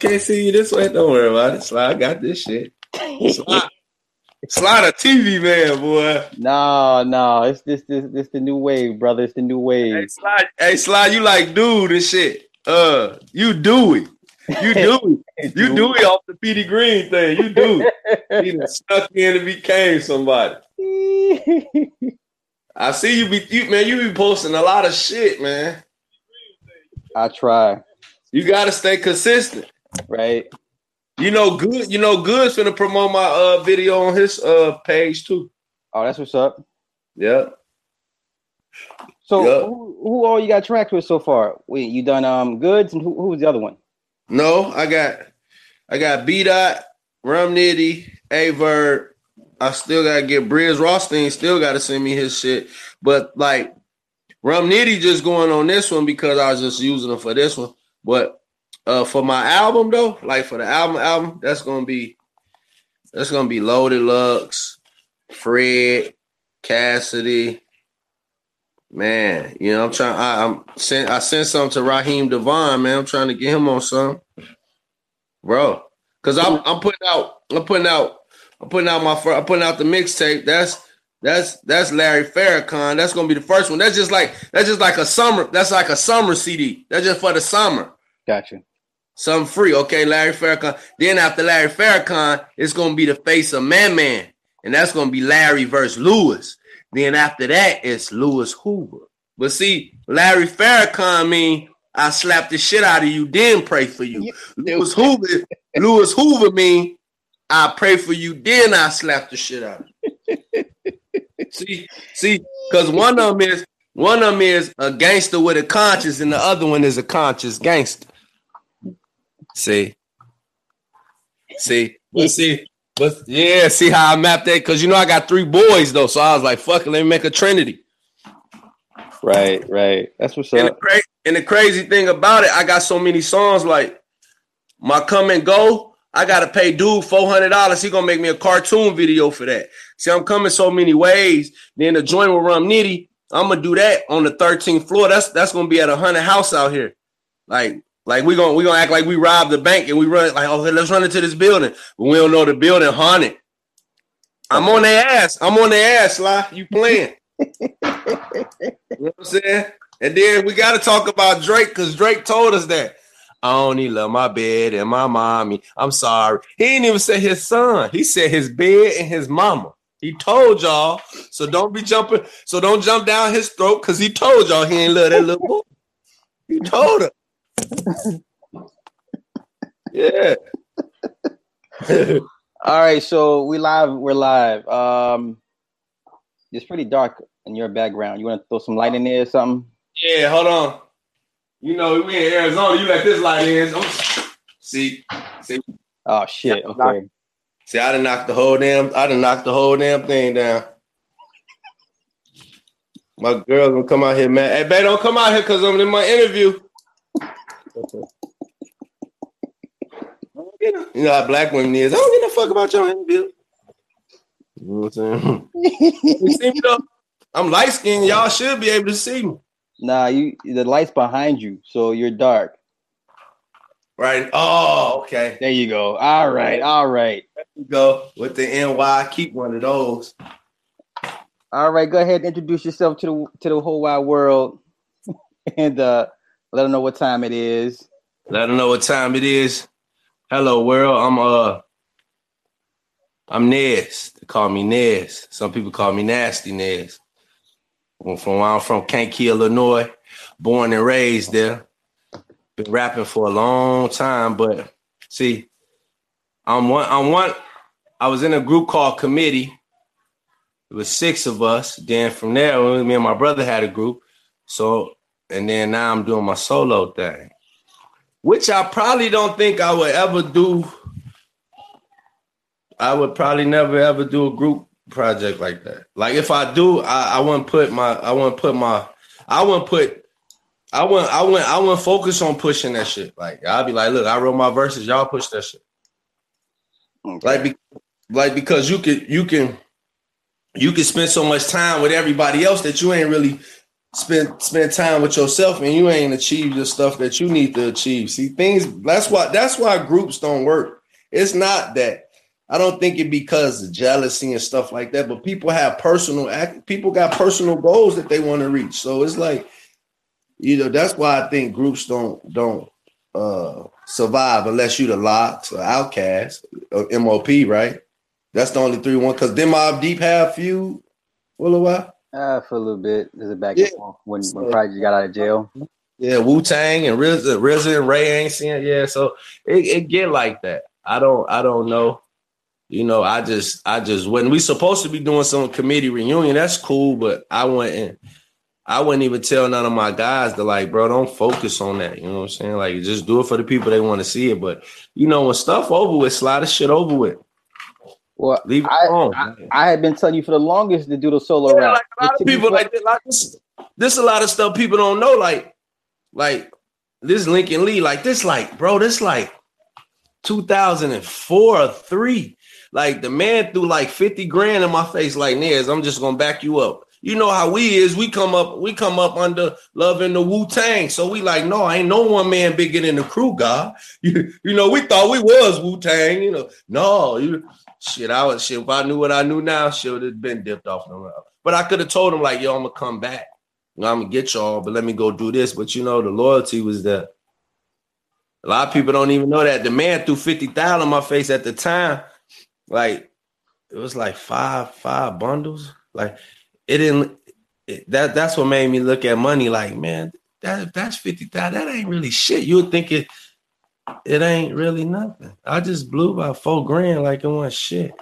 Can't see you this way. Don't worry about it. Slide, I got this shit. Slide, slide a TV man, boy. No, no, it's this this this the new wave, brother. It's the new wave. Hey, slide, hey, slide. You like dude and shit. Uh, you do it. You do it. You do it off the Petey Green thing. You do it. He stuck in and became somebody. I see you be you man. You be posting a lot of shit, man. I try. You gotta stay consistent. Right. You know, good. You know, good's finna promote my uh video on his uh page too. Oh, that's what's up. Yeah. So Yeah. who, who all you got tracked with so far? Wait, you done um goods and who, who was the other one? No, I got I got B Dot, Rum Nitty, Aye Verb. I still gotta get Briz Rothstein, still gotta send me his shit. But like Rum Nitty just going on this one because I was just using them for this one. But uh for my album though, like for the album album, that's gonna be that's gonna be Loaded Lux, Fred, Cassidy. Man, you know, I'm trying. I, I'm sent. I sent something to Raheem DeVaughn. Man, I'm trying to get him on some, bro. Cause I'm I'm putting out. I'm putting out. I'm putting out my. I'm putting out the mixtape. That's that's that's Larry Farrakhan. That's gonna be the first one. That's just like that's just like a summer. That's like a summer CD. That's just for the summer. Gotcha. Something free, okay? Larry Farrakhan. Then after Larry Farrakhan, it's gonna be the face of Man Man, and that's gonna be Larry versus Lewis. Then after that, it's Lewis Hoover. But see, Larry Farrakhan mean I slap the shit out of you, then pray for you. Lewis Hoover, Lewis Hoover mean I pray for you, then I slap the shit out of you. see, see, because one of them is one of them is a gangster with a conscience, and the other one is a conscious gangster. See, see, but see, but yeah, see how I mapped that? Because you know I got three boys though, so I was like, "Fuck it, let me make a trinity." Right, right. That's what's And the, up. cra- and the crazy thing about it, I got so many songs like my come and go. I gotta pay dude four hundred dollars. He gonna make me a cartoon video for that. See, I'm coming so many ways. Then the joint with Rum Nitty, I'm gonna do that on the 13th floor. That's that's gonna be at a hundred house out here. Like, like we gonna we gonna act like we robbed the bank and we run like, oh, okay, let's run into this building, but we don't know the building haunted. I'm on their ass. I'm on their ass, Sly. You playing? you know what I'm saying? And then we got to talk about Drake because Drake told us that. I only love my bed and my mommy. I'm sorry. He didn't even say his son. He said his bed and his mama. He told y'all. So don't be jumping. So don't jump down his throat because he told y'all he ain't love that little boy. He told her. Yeah. All right, so we live. We're live. Um, it's pretty dark in your background. You want to throw some light in there or something? yeah, hold on. You know, we in Arizona. You let this light in. I'm- See, see, Oh shit. Okay. See, I done knocked the whole damn, I done knocked the whole damn thing down. My girl gonna come out here, man. Hey, babe, don't come out here because I'm in my interview. You know how black women is. I don't give a fuck about your interview. You know what I'm saying? You see me though? I'm light skinned. Y'all should be able to see me. Nah, you. The lights behind you, so you're dark. Right. Oh, okay. There you go. All right. All right. There you go. With the NY, keep one of those. All right. Go ahead and introduce yourself to the to the whole wide world, and uh, let them know what time it is. Let them know what time it is. Hello, world. I'm uh I'm Nez. They call me Nez. Some people call me Nasty Nez. I'm from I'm from, Kankakee, Illinois. Born and raised there. Been rapping for a long time, but see, I'm one. I'm one. I was in a group called Committee. It was six of us. Then from there, me and my brother had a group. So, and then now I'm doing my solo thing which I probably don't think I would ever do. I would probably never ever do a group project like that. Like if I do, I, I wouldn't put my I wouldn't put my I wouldn't put I wouldn't I wouldn't I wouldn't focus on pushing that shit. Like I'll be like, look, I wrote my verses, y'all push that shit. Okay. Like be, like because you can you can you can spend so much time with everybody else that you ain't really spend spend time with yourself and you ain't achieved the stuff that you need to achieve. See, things that's why that's why groups don't work. It's not that I don't think it because of jealousy and stuff like that, but people have personal act people got personal goals that they want to reach. So it's like, you know, that's why I think groups don't don't uh survive unless you the LOX or OutKast or MOP, right? That's the only three one because them Mobb Deep have few for a while. Uh, for a little bit. There's a back yeah. and forth when when Prodigy got out of jail. Yeah, Wu Tang and RZA, RZA and Ray ain't seeing. Yeah, so it, it get like that. I don't I don't know. You know, I just I just when we supposed to be doing some committee reunion, that's cool, but I went and I wouldn't even tell none of my guys to like, bro, don't focus on that. You know what I'm saying? Like, just do it for the people they want to see it. But you know, when stuff over with, slide the shit over with. Well, Leave it I, alone. I, I, had been telling you for the longest to do the solo yeah, rap. Like a lot of people like, like this. This a lot of stuff people don't know. Like, like this Lincoln Lee, like this, like bro, this like 2004 or three. Like the man threw like 50 grand in my face, like Nez, I'm just gonna back you up. You know how we is, we come up, we come up under loving the Wu-Tang. So we like, no, I ain't no one man bigger than the crew, God. You, you know, we thought we was Wu-Tang, you know. No, you shit, I was shit. If I knew what I knew now, shit would have been dipped off the road. But I could have told him, like, yo, I'm gonna come back. I'm gonna get y'all, but let me go do this. But you know, the loyalty was there. A lot of people don't even know that the man threw 50,000 in my face at the time. Like it was like five, five bundles. Like it didn't it, that that's what made me look at money like, man, that that's 50,000. That ain't really shit. You would think it it ain't really nothing. I just blew about four grand like it was shit.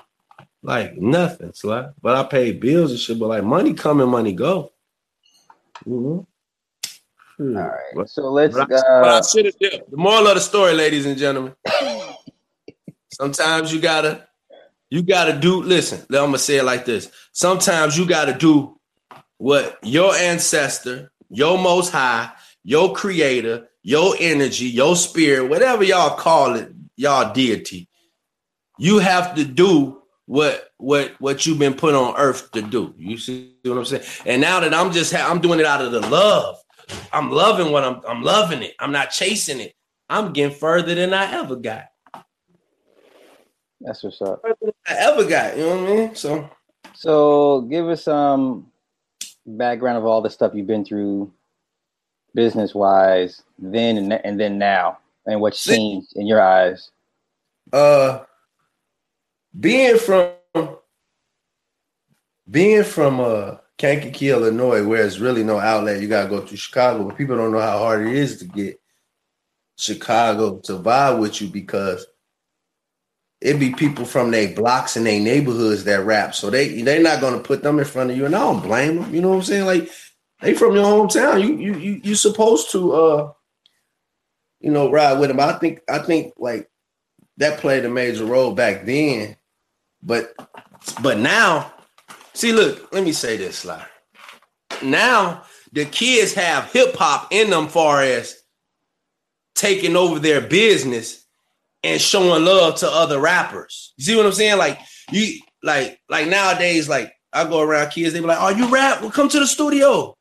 Like nothing, like, but I paid bills and shit. But like money come and money go. Mm-hmm. All right. So let's. uh, the moral of the story, ladies and gentlemen. sometimes you gotta, you gotta do. Listen, I'm gonna say it like this. Sometimes you gotta do what your ancestor, your Most High, your Creator, your energy, your spirit, whatever y'all call it, y'all deity. You have to do what what what you've been put on earth to do. You see what I'm saying? And now that I'm just ha- I'm doing it out of the love I'm loving what I'm I'm loving it. I'm not chasing it. I'm getting further than I ever got. That's what's up. I ever got. You know what I mean? So so give us some background of all the stuff you've been through business wise then and, and then now and what's changed in your eyes uh being from being from uh Kankakee, Illinois, where there's really no outlet. You gotta go to Chicago, but people don't know how hard it is to get Chicago to vibe with you because it be people from their blocks and their neighborhoods that rap. So they they're not gonna put them in front of you, and I don't blame them. You know what I'm saying? Like they from your hometown. You you you you supposed to uh you know ride with them. I think I think like that played a major role back then, but but now See, look, let me say this, Sly. Now the kids have hip hop in them, far as taking over their business and showing love to other rappers. You see what I'm saying? Like you, like, like nowadays, like I go around kids, they be like, "Oh, you rap? Well, come to the studio."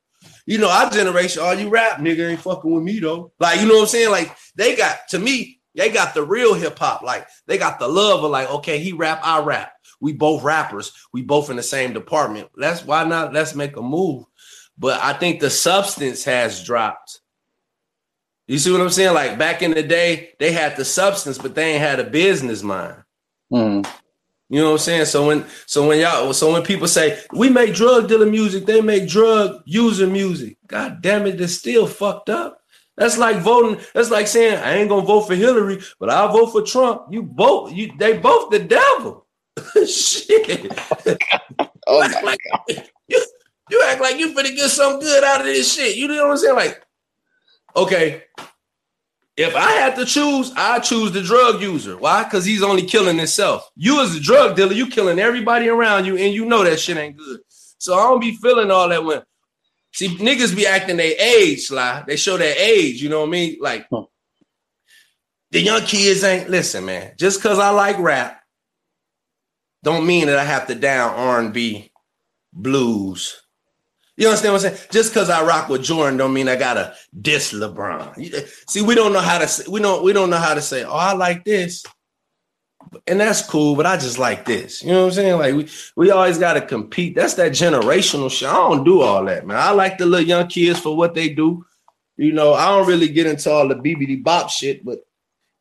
You know, our generation, "Oh, you rap, nigga, ain't fucking with me though." Like, you know what I'm saying? Like they got to me, they got the real hip hop. Like they got the love of like, okay, he rap, I rap. We both rappers. We both in the same department. Let's why not. Let's make a move. But I think the substance has dropped. You see what I'm saying? Like back in the day, they had the substance, but they ain't had a business mind. Mm. You know what I'm saying? So when so when y'all so when people say we make drug dealer music, they make drug user music. God damn it, they're still fucked up. That's like voting. That's like saying I ain't gonna vote for Hillary, but I'll vote for Trump. You both you they both the devil. Shit. oh you, act like, you, you act like you finna get something good out of this shit. You know what I'm saying? Like, okay, if I had to choose, I choose the drug user. Why? Because he's only killing himself. You as a drug dealer, you killing everybody around you, and you know that shit ain't good. So I don't be feeling all that when see niggas be acting their age, sly. They show their age, you know what I mean? Like the young kids ain't listen, man. Just because I like rap don't mean that I have to down R&B, blues, You understand what I'm saying? Just because I rock with Jordan don't mean I gotta diss LeBron. See, we don't know how to say, we don't we don't know how to say, oh, I like this. And that's cool, but I just like this. You know what I'm saying? Like we we always gotta compete. That's that generational shit. I don't do all that, man. I like the little young kids for what they do. You know, I don't really get into all the BBD bop shit, but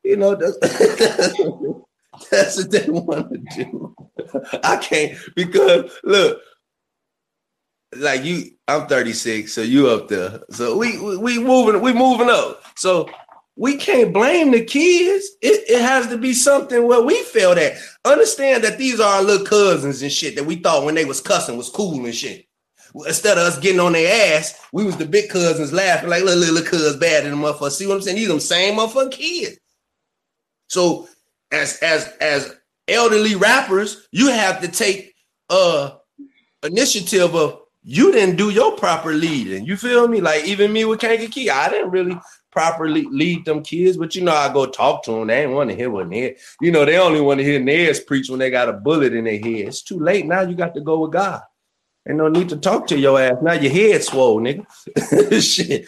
you know, that's, that's what they want to do. I can't because look, like you, I'm 36, so you up there. So we we, we moving, we moving up. So we can't blame the kids. It, it has to be something where we feel that. Understand that these are our little cousins and shit that we thought when they was cussing was cool and shit. Instead of us getting on their ass, we was the big cousins laughing like little little cuz bad in the motherfucker. See what I'm saying? These them same motherfucking kids. So as as as elderly rappers, you have to take uh initiative of you didn't do your proper leading. You feel me? Like even me with Kankakee, I didn't really properly lead them kids, but you know, I go talk to them. They ain't want to hear what Nez. You know, they only want to hear Nez preach when they got a bullet in their head. It's too late now. You got to go with God. Ain't no need to talk to your ass. Now your head swole, nigga. Shit.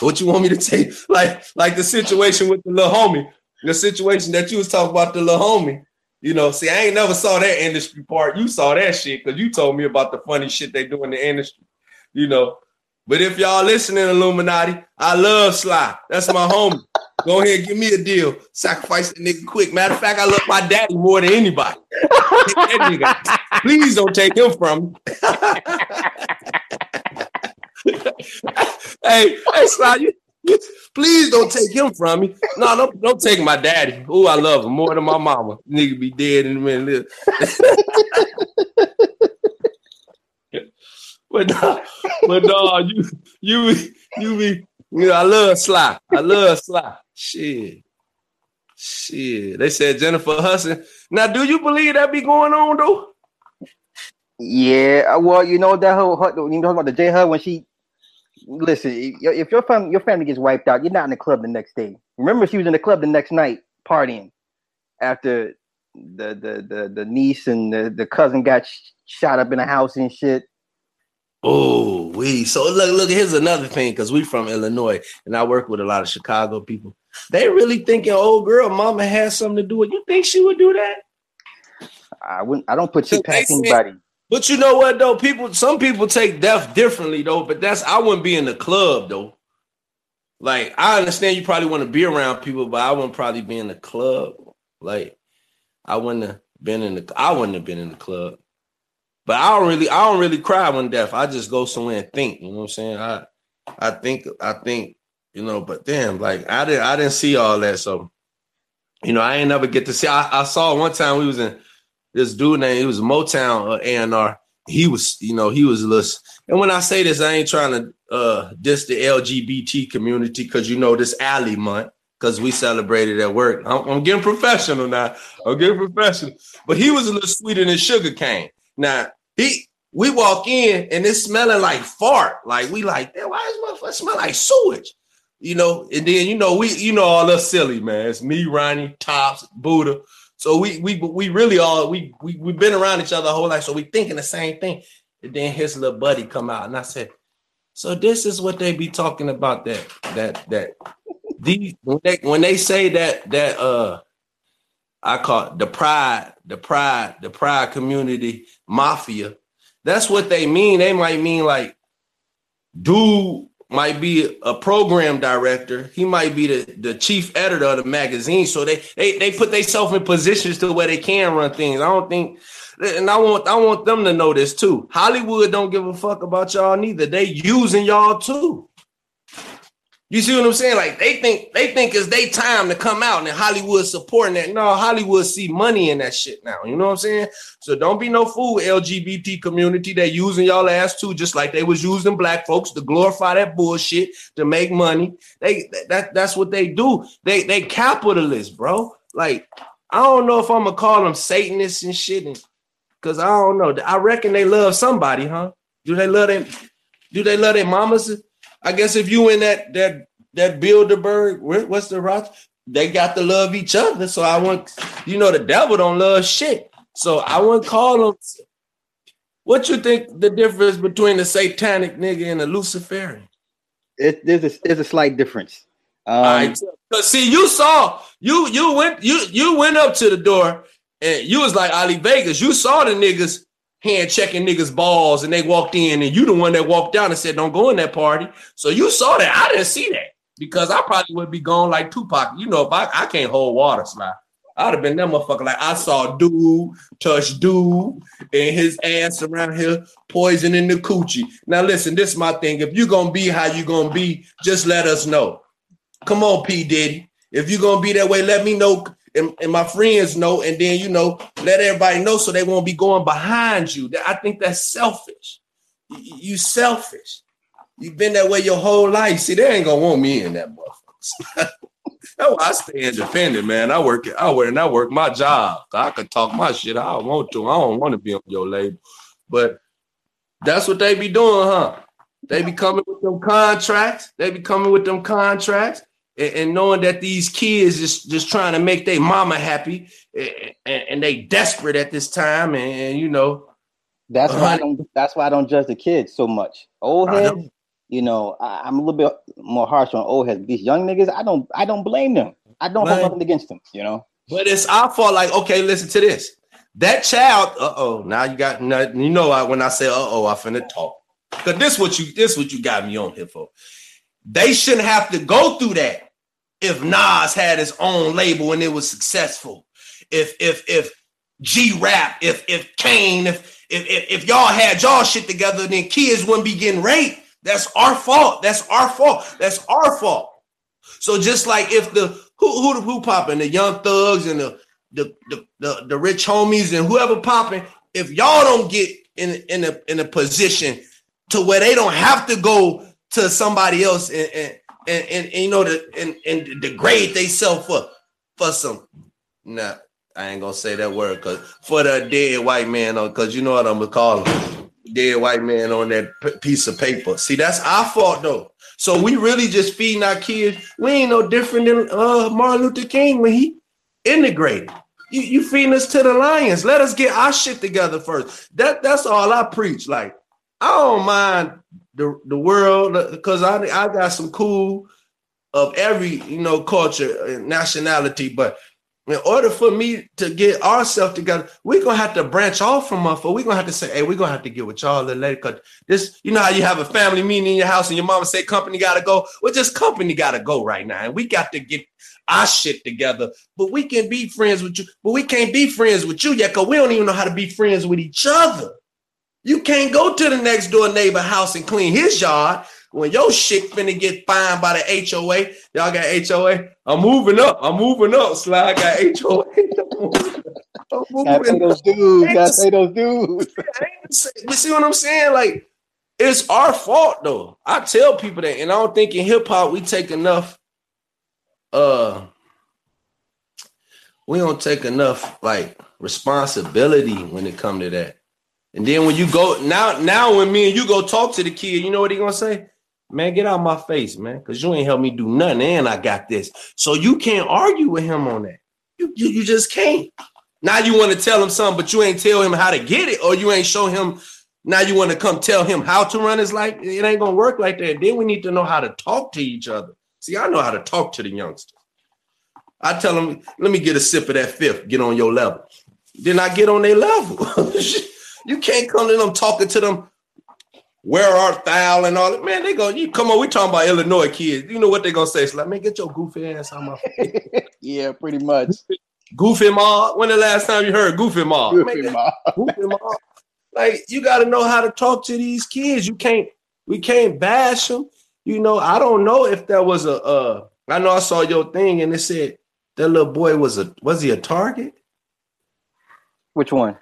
what you want me to take? Like, like the situation with the little homie the situation that you was talking about the little homie. You know, see, I ain't never saw that industry part. You saw that shit because you told me about the funny shit they do in the industry. You know, but if y'all listening, Illuminati, I love Sly. That's my homie. Go ahead, give me a deal. Sacrifice the nigga quick. Matter of fact, I love my daddy more than anybody. Please don't take him from me. hey, hey, Sly, you, Please don't take him from me. No, don't, don't take my daddy. Oh, I love him more than my mama. Nigga be dead in a minute. but no, but no, you you you be you know, I love Sly. I love Sly. Shit. Shit. They said Jennifer Hudson. Now, do you believe that be going on though? Yeah, well, you know that whole you know about the J Hud when she listen, if your family your family gets wiped out, you're not in the club the next day. Remember, she was in the club the next night partying after the the the, the niece and the, the cousin got sh- shot up in a house and shit. Oh, we so look look. Here's another thing because we from Illinois and I work with a lot of Chicago people. They really thinking, oh girl, mama has something to do with. You think she would do that? I wouldn't. I don't put shit past anybody. But you know what though? People, some people take death differently though. But that's I wouldn't be in the club though. Like I understand you probably want to be around people, but I wouldn't probably be in the club. Like I wouldn't have been in the I wouldn't have been in the club. But I don't really I don't really cry when death. I just go somewhere and think. You know what I'm saying? I I think I think you know. But damn, like I didn't I didn't see all that. So you know I ain't never get to see. I, I saw one time we was in this dude named he was Motown uh, A&R. He was, you know, he was a little. And when I say this, I ain't trying to uh diss the LGBT community because you know this alley month because we celebrated at work. I'm, I'm, getting professional now. I'm getting professional. But he was a little sweeter than sugar cane. Now he we walk in and it's smelling like fart. Like we like, why does motherfucker smell like sewage? You know, and then you know, we you know all us silly man. It's me, Ronnie, Tops, Buddha. So we we we really all we we we've been around each other whole life, so we thinking the same thing. And then his little buddy come out, and I said, "So this is what they be talking about that that that these when they when they say that that uh I call it the pride the pride the pride community mafia. That's what they mean. They might mean like dude might be a program director. He might be the, the chief editor of the magazine. So they they they put themselves in positions to where they can run things. I don't think, and I want I want them to know this too. Hollywood don't give a fuck about y'all neither. They using y'all too. You see what I'm saying? Like they think they think it's their time to come out and Hollywood supporting that. No, Hollywood see money in that shit now. You know what I'm saying? So don't be no fool, LGBT community. They using y'all ass too, just like they was using black folks to glorify that bullshit to make money. They that that's what they do. They they capitalists, bro. Like I don't know if I'm gonna call them Satanists and shit, because I don't know. I reckon they love somebody, huh? Do they love them? Do they love their mamas? I guess if you in that that that Bilderberg, what's the rock? They got to love each other. So I want, you know, the devil don't love shit. So I wouldn't call them. What you think the difference between the satanic nigga and the Luciferian? It, there's a there's a slight difference. Um, right. Cause see, you saw you you went you you went up to the door and you was like Ali Vegas. You saw the niggas hand checking niggas balls and they walked in and you the one that walked down and said don't go in that party. So you saw that. I didn't see that because I probably would be gone like Tupac. You know, if I, I can't hold water slide. I'd have been that motherfucker. Like I saw dude touch dude and his ass around here poisoning the coochie. Now listen, this is my thing. If you gonna be how you gonna be, just let us know. Come on, P. Diddy. If you're gonna be that way, let me know and, and, my friends know, and then you know, let everybody know so they won't be going behind you. I think that's selfish. You, selfish. You've been that way your whole life. See, they ain't gonna want me in that motherfucker. That's why I stay independent, man. I work, it, I work, and I work my job. I can talk my shit. I want to. I don't want to be on your label, but that's what they be doing, huh? They be coming with them contracts. They be coming with them contracts, and, and knowing that these kids just just trying to make their mama happy, and, and, they desperate at this time, and, and you know. That's why I don't. That's why I don't judge the kids so much. Old heads, you know, I, am a little bit more harsh on old heads. These young niggas, I don't, I don't blame them. I don't have nothing against them. You know. But it's our fault. Like, okay, listen to this. That child. Uh oh. Now you got. Nothing. You know, I, when I say uh oh, I finna talk. Cause this what you this what you got me on here for. They shouldn't have to go through that if Nas had his own label and it was successful. If if if G Rap, if if Kane, if if if, if y'all had y'all shit together, then kids wouldn't be getting raped. That's our fault. That's our fault. That's our fault. So just like if the who who who popping the young thugs and the the, the the the rich homies and whoever popping, if y'all don't get in in a in a position to where they don't have to go to somebody else and and and, and, and you know the and, and degrade themselves for for some nah I ain't gonna say that word because for the dead white man because you know what I'm gonna call him dead white man on that p- piece of paper. See, that's our fault though. So we really just feeding our kids. We ain't no different than uh, Martin Luther King when he integrated. You, you feeding us to the lions. Let us get our shit together first. That that's all I preach. Like I don't mind the the world because I I got some cool of every you know culture and nationality, but in order for me to get ourselves together, we're gonna have to branch off from us. We're gonna have to say, hey, we're gonna have to get with y'all a later. Cause this, you know how you have a family meeting in your house and your mama say company gotta go. Well, just company gotta go right now. And we got to get our shit together. But we can be friends with you, but we can't be friends with you yet, because we don't even know how to be friends with each other. You can't go to the next door neighbor house and clean his yard when your shit finna get fined by the HOA, y'all got HOA. I'm moving up. I'm moving up. Slide got HOA. Gotta pay those dudes. Gotta pay those dudes. You see what I'm saying? Like, it's our fault though. I tell people that, and I don't think in hip hop we take enough. Uh, we don't take enough like responsibility when it come to that. And then when you go now, now when me and you go talk to the kid, you know what he gonna say? Man, get out my face, man, because you ain't help me do nothing, and I got this. So you can't argue with him on that. You, you, you just can't. Now you want to tell him something, but you ain't tell him how to get it, or you ain't show him. Now you want to come tell him how to run his life. It ain't gonna work like that. Then we need to know how to talk to each other. See, I know how to talk to the youngsters. I tell them, let me get a sip of that fifth, get on your level. Then I get on their level. you can't come to them talking to them where art thou and all that. Man, they go, you come on, we talking about Illinois kids. You know what they gonna say? It's like, man, get your goofy ass on my face. yeah, pretty much. Goofy Ma. When the last time you heard Goofy Ma? Goofy Ma. Goofy Ma. Like, you gotta know how to talk to these kids. You can't, we can't bash them. You know, I don't know if there was a uh I know I saw your thing and it said that little boy was a was he a target? Which one?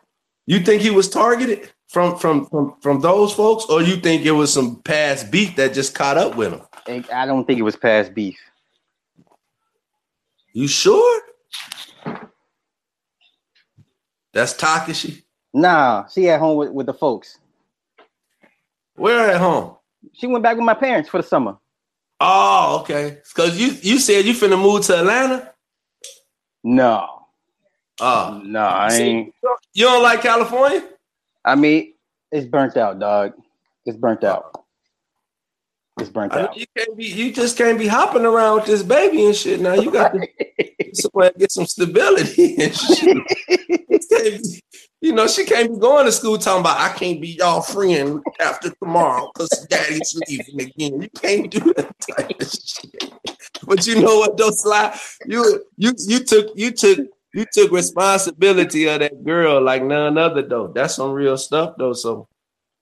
You think he was targeted? from from from from those folks, or you think it was some past beef that just caught up with him? I don't think it was past beef. You sure? That's Takashi. Nah, she at home with, with the folks. Where at home? She went back with my parents for the summer. Oh, okay. Cause you you said you finna move to Atlanta. No. Oh no, I ain't. You don't like California? I mean, It's burnt out, dog. It's burnt out. It's burnt I mean, out. you can't be you just can't be hopping around with this baby and shit. Now you got to somewhere get some stability and shit. Be- you know, she can't be going to school talking about I can't be y'all friend after tomorrow because daddy's leaving again. You can't do that type of shit. But you know what, though, Sly? You you you took you took you took responsibility of that girl like none other though. That's some real stuff though. So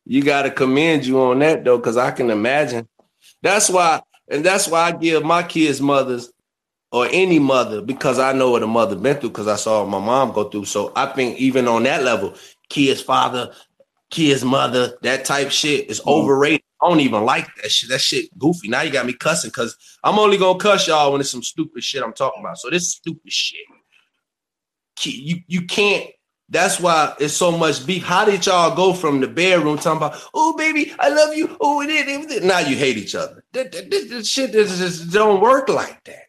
you gotta commend you on that though, because I can imagine. That's why, and that's why I give my kids mothers or any mother because I know what a mother been through because I saw my mom go through. So I think even on that level, kids father, kids mother, that type shit is mm-hmm. overrated. I don't even like that shit. That shit goofy. Now you got me cussing because I'm only gonna cuss y'all when it's some stupid shit I'm talking about. So this stupid shit. You you can't. That's why it's so much beef. How did y'all go from the bedroom talking about, oh baby, I love you, oh it is, it is." now you hate each other. That shit just, don't work like that.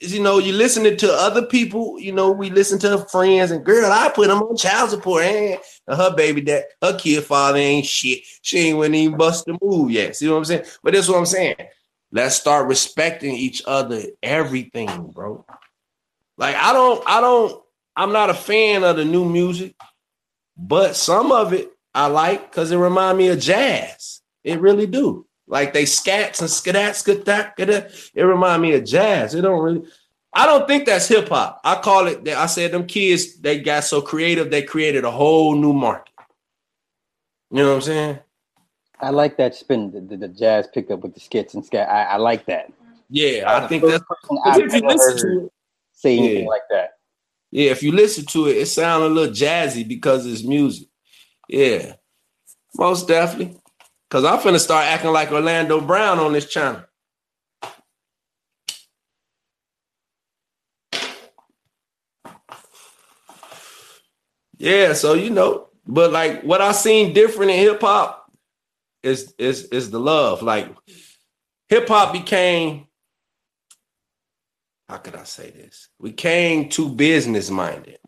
You know, you listening to other people. You know, we listen to friends and girl, I put them on child support. And her baby, that her kid father ain't shit. She ain't even bust the move yet. See what I'm saying? But that's what I'm saying. Let's start respecting each other, everything, bro. Like I don't, I don't, I'm not a fan of the new music, but some of it I like because it remind me of jazz. It really do. Like they scats and skat skat It remind me of jazz. It don't really. I don't think that's hip hop. I call it. I said them kids they got so creative they created a whole new market. You know what I'm saying? I like that spin, the, the, the jazz pickup with the skits and scat. I, I like that. Yeah, I think that's. person I've If you listen to it, say anything Yeah. like that. Yeah, if you listen to it, it sounds a little jazzy because it's music. Yeah, most definitely. Cause I'm finna start acting like Orlando Brown on this channel. Yeah, so you know, but like what I seen different in hip hop is is is the love. Like hip hop became how could I say this? We came too business minded.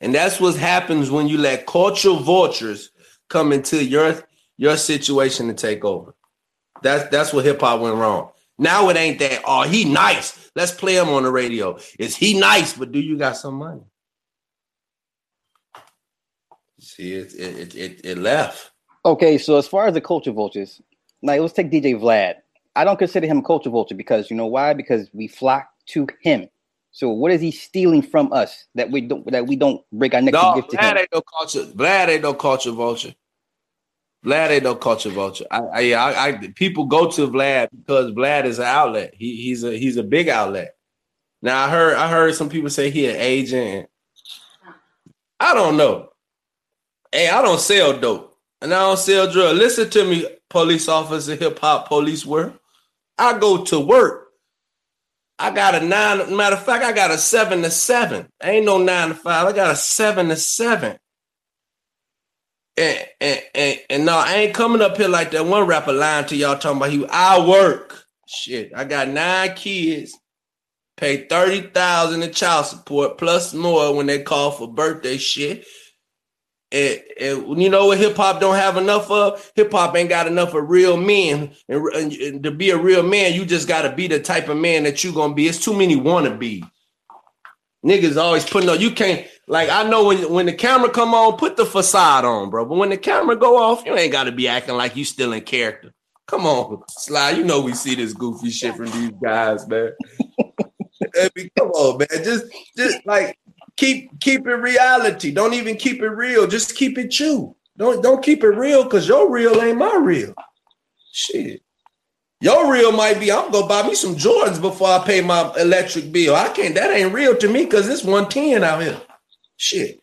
And that's what happens when you let cultural vultures come into your your situation to take over. That's that's what hip hop went wrong. Now it ain't that. Oh, he nice. Let's play him on the radio. Is he nice? But do you got some money? See, it it it, it, left. Okay, so as far as the culture vultures, like let's take DJ Vlad. I don't consider him a culture vulture because you know why? Because we flock to him. So what is he stealing from us that we don't that we don't break our neck No, to give to Vlad him? ain't no culture. Vlad ain't no culture vulture. Vlad ain't no culture vulture. I, I, yeah, I, I people go to Vlad because Vlad is an outlet. He, he's a he's a big outlet. Now I heard I heard some people say he an agent. I don't know. Hey, I don't sell dope, and I don't sell drugs. Listen to me, police officer, hip hop police world. I go to work. I got a nine. Matter of fact, I got a seven to seven. Ain't no nine to five. I got a seven to seven. And and and, and no, I ain't coming up here like that one rapper lying to y'all talking about he. I work. Shit, I got nine kids. Pay thirty thousand in child support plus more when they call for birthday shit. And, and you know what hip hop don't have enough of? Hip hop ain't got enough of real men. And, and- and to be a real man, you just got to be the type of man that you gonna be. It's too many wanna be. Niggas always putting on. You can't like I know when when the camera come on, put the facade on, bro. But when the camera go off, you ain't got to be acting like you still in character. Come on, Sly. You know we see this goofy shit from these guys, man. I mean, come on, man. Just just like keep keep it reality. Don't even keep it real. Just keep it you. Don't don't keep it real because your real ain't my real. Shit. Your real might be I'm gonna buy me some Jordans before I pay my electric bill. I can't. That ain't real to me because it's 110 out here. Shit.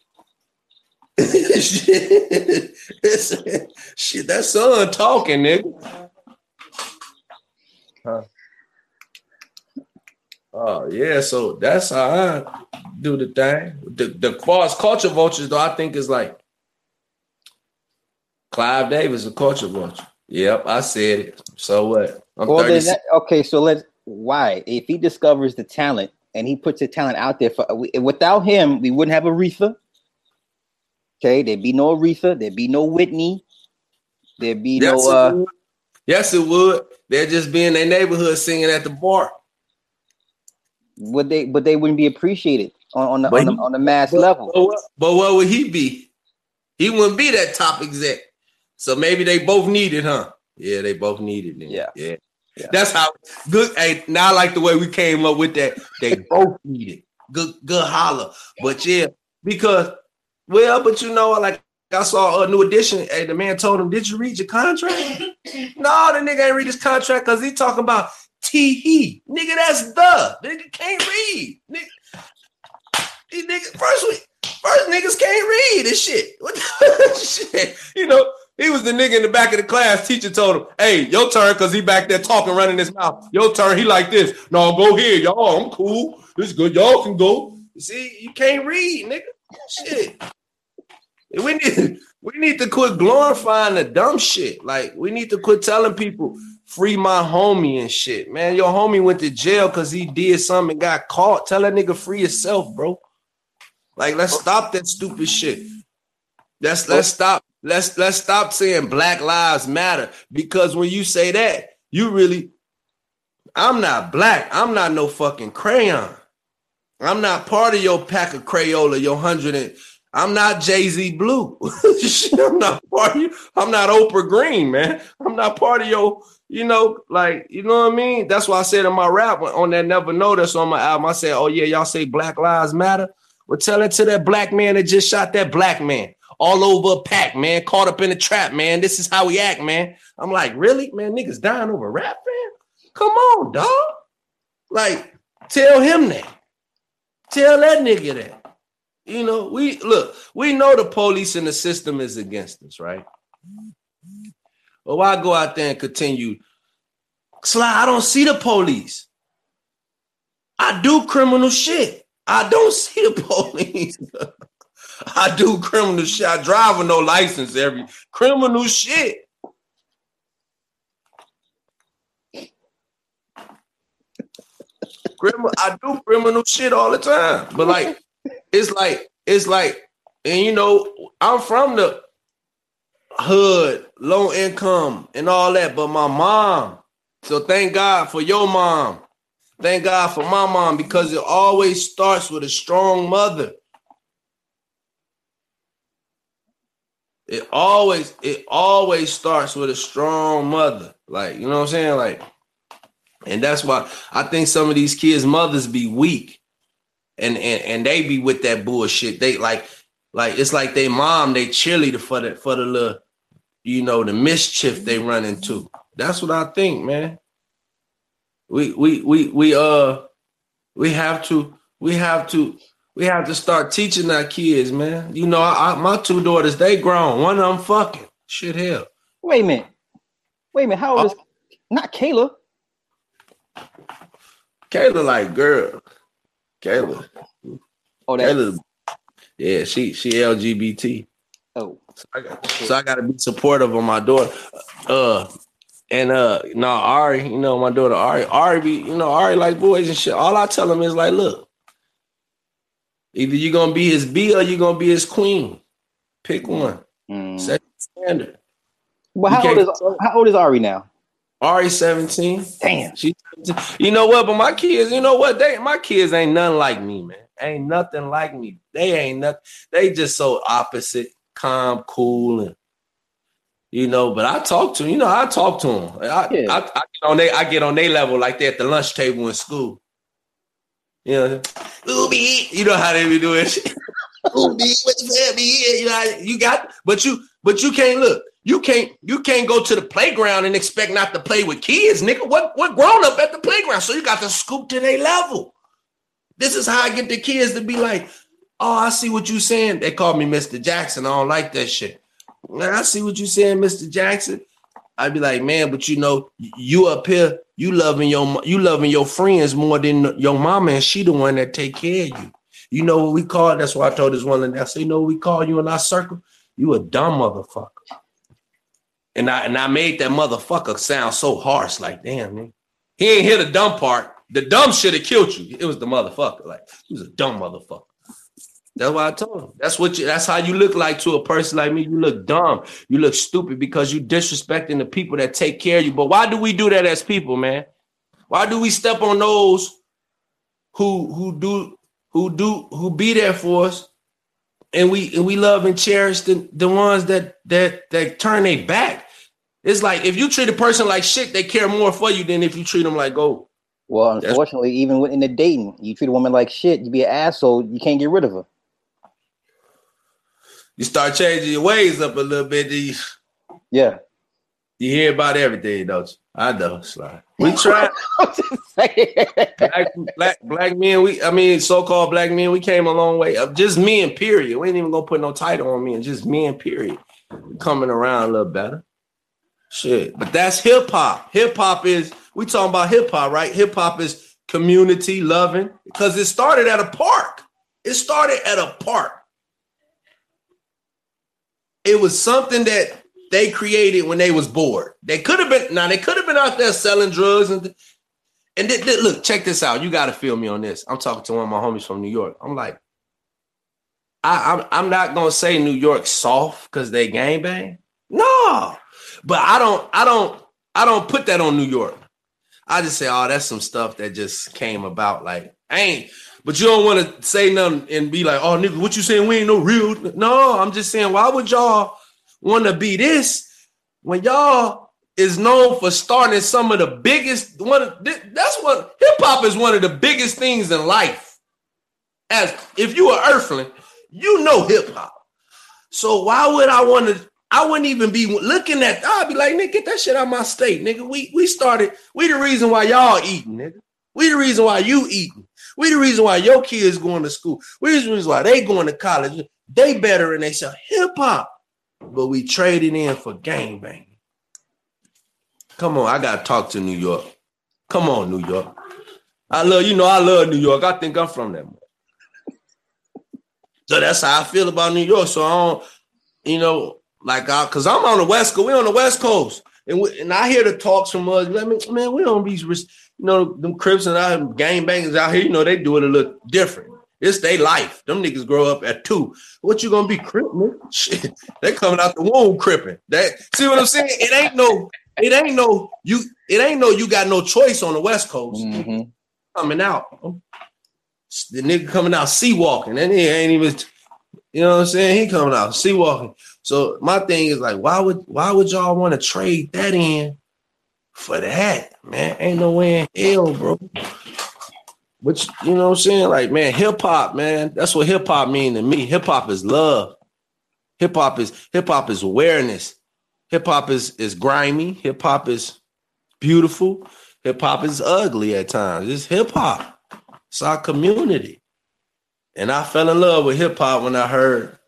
shit. Shit. That son talking, nigga. Huh. Oh yeah, so that's how I do the thing. The the far as culture vultures, though, I think is like Clive Davis, a culture vulture. Yep, I said it. So what? I'm Well, then that, okay, so let's why if he discovers the talent and he puts the talent out there for without him, we wouldn't have Aretha. Okay, there'd be no Aretha, there'd be no Whitney, there'd be Yes, no uh yes, it would. They'd just be in their neighborhood singing at the bar. Would they but they wouldn't be appreciated on, on the But on the, on the mass But, level. but what, but what would he be? He wouldn't be that top exec. So maybe they both needed, huh? Yeah, they both needed it. Yeah. yeah. Yeah. That's how good. Hey, now I like the way we came up with that. They both needed good, good holler. But yeah, because well, but you know, like I saw a new edition. Hey, the man told him, "Did you read your contract?" no, the nigga ain't read his contract because he talking about He nigga. That's the nigga can't read. Nigga, first we first niggas can't read this shit. What the shit? You know, he was the nigga in the back of the class. Teacher told him, "Hey, your turn," because he back there talking, running his mouth. Your turn. He like this. No, go here, y'all. I'm cool. This is good. Y'all can go. See, you can't read, nigga. Shit. We need we need to quit glorifying the dumb shit. Like we need to quit telling people free my homie and shit. Man, your homie went to jail because he did something and got caught. Tell that nigga free yourself, bro. Like let's oh. stop that stupid shit. Let's let's oh. stop. Let's let's stop saying Black Lives Matter because when you say that, you really I'm not black. I'm not no fucking crayon. I'm not part of your pack of Crayola, your hundred and I'm not Jay-Z Blue. I'm not part of you. I'm not Oprah Green, man. I'm not part of your, you know, like, you know what I mean? That's why I said in my rap on that Never that's on my album. I said, Oh, yeah, y'all say Black Lives Matter. Well, tell it to that black man that just shot that black man all over a pack, man, caught up in a trap, man. This is how we act, man. I'm like, really? Man, niggas dying over rap, man? Come on, dog. Like, tell him that. Tell that nigga that. You know, we look, we know the police and the system is against us, right? But why go out there and continue? Sly, I don't see the police. I do criminal shit. I don't see the police. I do criminal shit. I drive with no license every criminal shit. Criminal, I do criminal shit all the time. But like, it's like, it's like, and you know, I'm from the hood, low income, and all that. But my mom, so thank God for your mom. Thank God for my mom because it always starts with a strong mother. It always, it always starts with a strong mother. Like, you know what I'm saying? Like, and that's why I think some of these kids' mothers be weak. And and, and they be with that bullshit. They like, like it's like they mom, they cheerleader for the for the little, you know, the mischief they run into. That's what I think, man. We we we we uh we have to we have to we have to start teaching our kids, man. You know, I, I, my two daughters, they grown. One of them fucking shit hell. Wait a minute. Wait a minute. How old is not Kayla? Kayla like girl. Kayla. Oh, that Kayla. Yeah, she she LGBT. oh So I got, so I got to be supportive of my daughter. Uh, and uh, no, Ari, you know my daughter Ari. Ari be, you know, Ari like boys and shit. All I tell him is like, look, either you're gonna be his B or you're gonna be his queen. Pick one. mm. Set the standard. Well, how old is how old is Ari now? Ari 17. Damn. She, you know what? But my kids, you know what? They my kids ain't nothing like me, man. Ain't nothing like me. They ain't nothing. They just so opposite, calm, cool, and you know. But I talk to you know. I talk to them. I, Yeah. I, I get on they I get on their level like they at the lunch table in school. You know, Ooby, you know how they be doing shit. Ooby, what the hell be? You know, you got, but you, but you can't look. You can't, you can't go to the playground and expect not to play with kids, nigga. What, what grown up at the playground? So you got to scoop to their level. This is how I get the kids to be like, oh, I see what you saying. They call me Mr. Jackson. I don't like that shit. Man, I see what you saying, Mr. Jackson. I'd be like, man, but you know, you up here, you loving your you loving your friends more than your mama, and she the one that take care of you. You know what we call? That's why I told this one. I say, you know what we call you in our circle? You a dumb motherfucker. And I and I made that motherfucker sound so harsh. Like, damn, man. He ain't hear the dumb part. The dumb should have killed you. It was the motherfucker. Like, he was a dumb motherfucker. That's why I told him. That's what you that's how you look like to a person like me. You look dumb. You look stupid because you disrespecting the people that take care of you. But why do we do that as people, man? Why do we step on those who who do who do who be there for us and we and we love and cherish the, the ones that that that turn their back. It's like if you treat a person like shit, they care more for you than if you treat them like gold. Well, unfortunately, That's- even in the dating, you treat a woman like shit, you be an asshole, you can't get rid of her. You start changing your ways up a little bit. You, yeah. You hear about everything, don't you? I know, Sly. We try. black, black, black men, we I mean, so-called black men, we came a long way. Up. Just men, period. We ain't even gonna put no title on me, and just men, period. Coming around a little better. Shit. But that's hip hop. Hip hop is we talking about hip hop, right? Hip hop is community loving because it started at a park. It started at a park. It was something that they created when they was bored. They could have been now. They could have been out there selling drugs and and th- th- look, check this out. You got to feel me on this. I'm talking to one of my homies from New York. I'm like, I, I'm I'm not gonna say New York soft because they gang bang. No, but I don't I don't I don't put that on New York. I just say, oh, that's some stuff that just came about. Like, I ain't. But you don't want to say nothing and be like, oh, nigga, what you saying? We ain't no real. No, I'm just saying, why would y'all want to be this when y'all is known for starting some of the biggest one that's what hip hop is one of the biggest things in life. As if you are earthling, you know hip hop. So why would I want to? I wouldn't even be looking at. I'd be like, nigga, get that shit out my state, nigga. We we started. We the reason why y'all eating, nigga. We the reason why you eating. We the reason why your kids going to school. We the reason why they going to college. They better and they say hip hop but we traded in for gang bang. Come on, I gotta talk to New York. Come on, New York. I love you know I love New York. I think I'm from there. So that's how I feel about New York. So I don't, you know, like I, cause I'm on the West Coast. We on the West Coast, and we, and I hear the talks from us. Let me, man, we don't be, you know, them Crips and I gang bangers out here. You know, they do it a little different. It's their life. Them niggas grow up at two. What you gonna be cripping? Shit, they coming out the womb cripping. That see what I'm saying? It ain't no, it ain't no you. It ain't no you got no choice on the West Coast. Mm-hmm. Coming out, the nigga coming out sea walking, and he ain't even. You know what I'm saying? He coming out sea walking. So my thing is like, why would why would y'all want to trade that in for that? Man, ain't no way in hell, bro. Which you know what I'm saying? Like, man, hip hop, man. That's what hip hop mean to me. Hip hop is love. Hip hop is hip hop is awareness. Hip hop is is grimy. Hip hop is beautiful. Hip hop is ugly at times. It's hip hop. It's our community. And I fell in love with hip hop when I heard.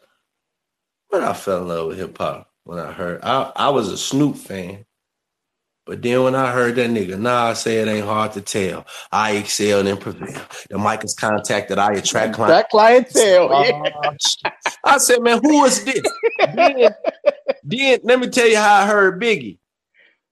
When I fell in love with hip hop when I heard. I, I was a Snoop fan. But then when I heard that nigga, nah, I say it ain't hard to tell. I excel and prevail. The mic is contacted. I attract clients. That clientele. Yeah. I said, man, who is this? then, then let me tell you how I heard Biggie.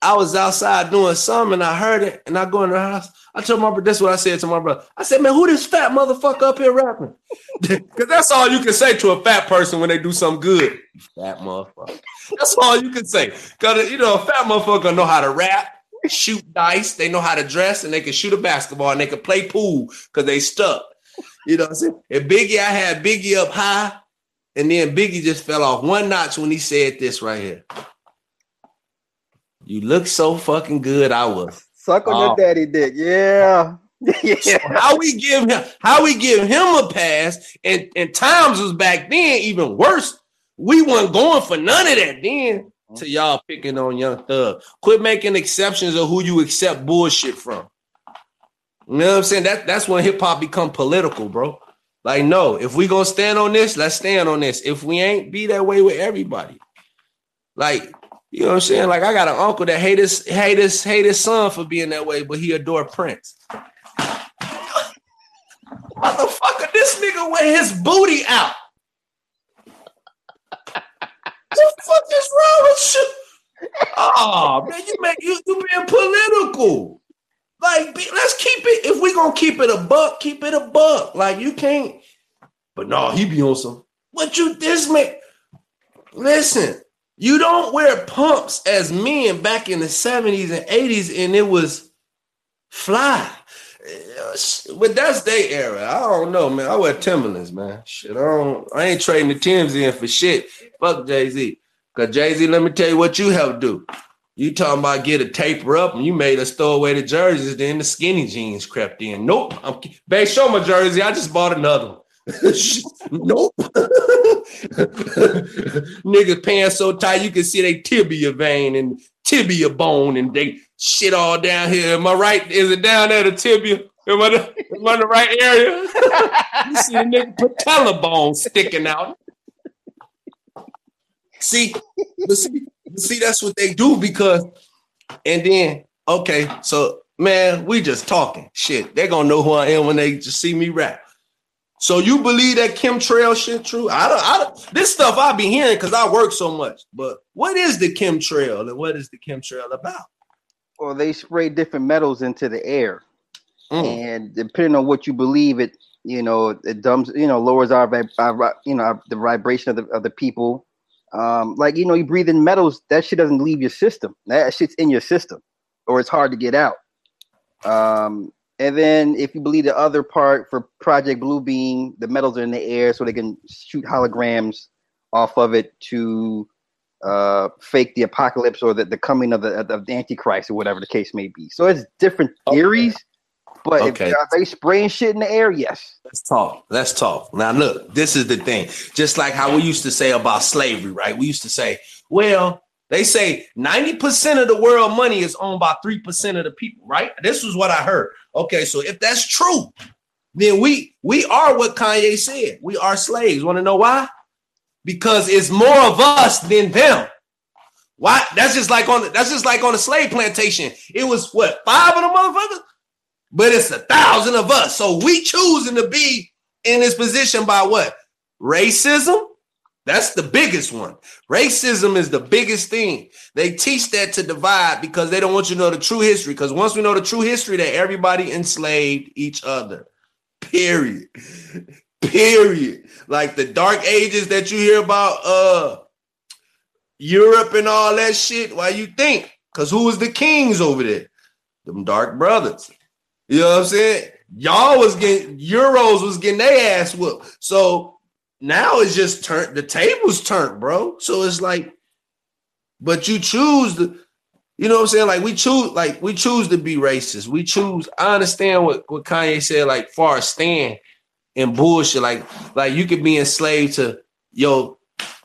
I was outside doing something and I heard it and I go in the house. I told my brother, that's what I said to my brother. I said, man, who this fat motherfucker up here rapping? Because that's all you can say to a fat person when they do something good. Fat motherfucker. That's all you can say. Because, you know, a fat motherfucker know how to rap, shoot dice, they know how to dress, and they can shoot a basketball and they can play pool because they stuck. You know what I'm saying? And Biggie, I had Biggie up high, and then Biggie just fell off one notch when he said this right here. You look so fucking good. I was suck on oh. your daddy dick. Yeah. yeah. So how we give him how we give him a pass and, and times was back then even worse. We weren't going for none of that then to mm-hmm. y'all picking on young thug. Quit making exceptions of who you accept bullshit from. You know what I'm saying? That that's when hip hop become political, bro. Like, no, if we gonna stand on this, let's stand on this. If we ain't, be that way with everybody. Like, you know what I'm saying? Like I got an uncle that hate his hate his hate his son for being that way, but he adore Prince. Motherfucker, this nigga with his booty out. the fuck is wrong with you? Oh man, you make you, you being political. Like, be, let's keep it. If we gonna keep it a buck, keep it a buck. Like you can't But no, he be on some. What you this man? Listen, you don't wear pumps as men back in the 70s and 80s, and it was fly. Eh, but that's their era. I don't know, man. I wear Timberlands, man. Shit, I don't. I ain't trading the Tims in for shit. Fuck Jay Z. Cause Jay Z, let me tell you what you helped do. You talking about get a taper up and you made us throw away the jerseys, then the skinny jeans crept in. Nope. I'm babe, show my jersey. I just bought another one. nope. Niggas pants so tight you can see they tibia vein and tibia bone and they shit all down here. Am I right? Is it down there the tibia? Am I, the, am I the right area? you see the nigga patella bone sticking out. See, see, see, that's what they do because, and then okay, so man, we just talking shit. They're gonna know who I am when they just see me rap. So you believe that chemtrail shit true? I don't. I don't. This stuff I be hearing because I work so much. But what is the chemtrail and what is the chemtrail about? Well, they spray different metals into the air, mm. and depending on what you believe, it you know it dumbs you know lowers our, our you know our, the vibration of the of the people um, like you know, you breathe in metals, that shit doesn't leave your system. That shit's in your system, or it's hard to get out. Um, and then if you believe the other part for Project Bluebeam, the metals are in the air, so they can shoot holograms off of it to uh, fake the apocalypse or the, the coming of the of the Antichrist or whatever the case may be. So it's different theories. Okay. But okay. if they spraying shit in the air, yes. Let's talk. Let's talk. Now, look, this is the thing. Just like how we used to say about slavery, right? We used to say, well, they say 90% of the world money is owned by 3% of the people, right? This was what I heard. Okay, so if that's true, then we we are what Kanye said. We are slaves. Want to know why? Because it's more of us than them. Why? That's just like on the, that's just like on a slave plantation. It was what five of the motherfuckers but it's a thousand of us. So we choosing to be in this position by what? Racism? That's the biggest one. Racism is the biggest thing. They teach that to divide because they don't want you to know the true history. Because once we know the true history, that everybody enslaved each other. Period. Period. Like the dark ages that you hear about uh Europe and all that shit. Why you think? Because who was the kings over there? Them dark brothers. You know what I'm saying? Y'all was getting Euros was getting their ass whooped. So now it's just turned the tables turned, bro. So it's like, but you choose the, you know what I'm saying? Like we choose, like we choose to be racist. We choose. I understand what, what Kanye said, like far as stand and bullshit. Like, like you could be enslaved to yo,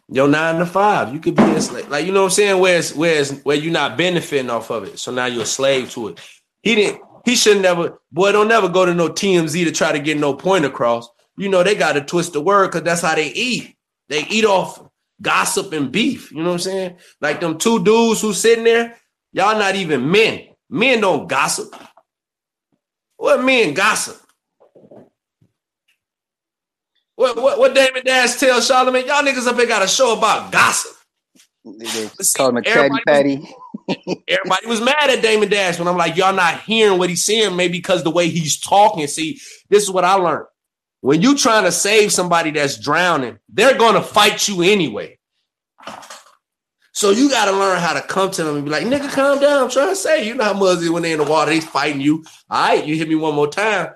yo nine to five. You could be enslaved. Like, you know what I'm saying? Where's where's where you're not benefiting off of it. So now you're a slave to it. He didn't he should never, boy, don't never go to no TMZ to try to get no point across. You know, they got to twist the word because that's how they eat. They eat off gossip and beef. You know what I'm saying? Like them two dudes who sitting there, y'all not even men. Men don't gossip. What men gossip? What what what Damon Dash tell Charlamagne? Y'all niggas up here got a show about gossip. Call him a chatty patty. Everybody was mad at Damon Dash when I'm like, y'all not hearing what he's saying, maybe because the way he's talking. See, this is what I learned. When you trying to save somebody that's drowning, they're gonna fight you anyway. So you got to learn how to come to them and be like, nigga, calm down. I'm trying to say, you know how Muzzy when they in the water, they fighting you. All right, you hit me one more time.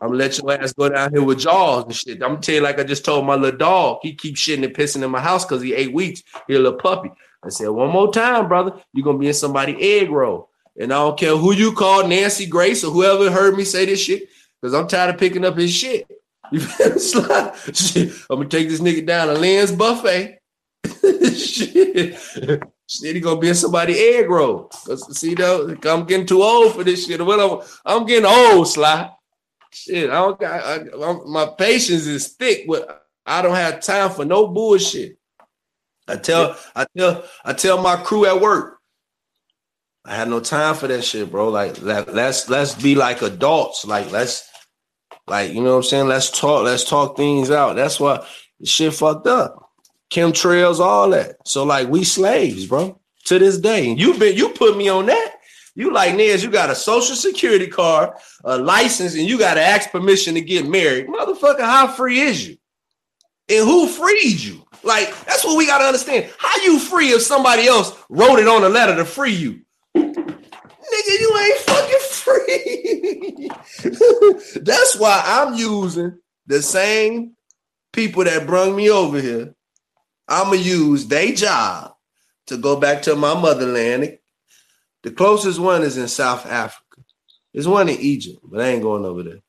I'm gonna let your ass go down here with jaws and shit. I'm gonna tell you, like I just told my little dog, he keeps shitting and pissing in my house because he eight weeks. He a little puppy. I said, one more time, brother, you're gonna be in somebody egg roll. And I don't care who you call Nancy Grace or whoever heard me say this shit, because I'm tired of picking up his shit. You shit. I'm gonna take this nigga down to Lynn's buffet. shit. Shit, he gonna be in somebody egg roll. See though, I'm getting too old for this shit. I'm, I'm getting old, Sly. Shit, I don't got I, my patience is thick, but I don't have time for no bullshit. I tell, I tell, I tell my crew at work, I had no time for that shit, bro. Like, let's let's be like adults. Like, let's, like, you know what I'm saying? Let's talk. Let's talk things out. That's why shit fucked up. Chemtrails, all that. So, like, we slaves, bro. To this day, you been you put me on that. You like Nez, you got a social security card, a license, and you got to ask permission to get married. Motherfucker, how free is you? And who freed you? Like, that's what we got to understand. How you free if somebody else wrote it on a letter to free you? Nigga, you ain't fucking free. that's why I'm using the same people that brung me over here. I'ma use their job to go back to my motherland. The closest one is in South Africa. There's one in Egypt, but I ain't going over there.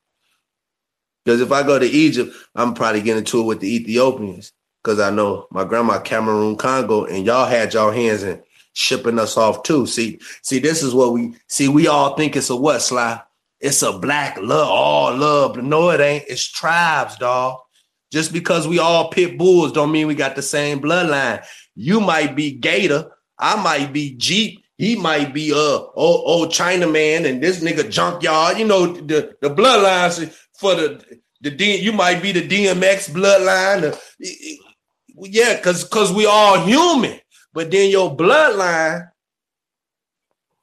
Because if I go to Egypt, I'm probably getting into it with the Ethiopians. Because I know my grandma Cameroon Congo, and y'all had y'all hands in shipping us off too. See, see, this is what we see. We all think it's a what, Sly? It's a black love, all love. No, it ain't. It's tribes, dog. Just because we all pit bulls don't mean we got the same bloodline. You might be Gator, I might be Jeep, he might be uh old, old Chinaman, and this nigga junkyard. You know the the bloodlines for the the D. You might be the DMX bloodline. yeah, cause cause we all human. But then your bloodline,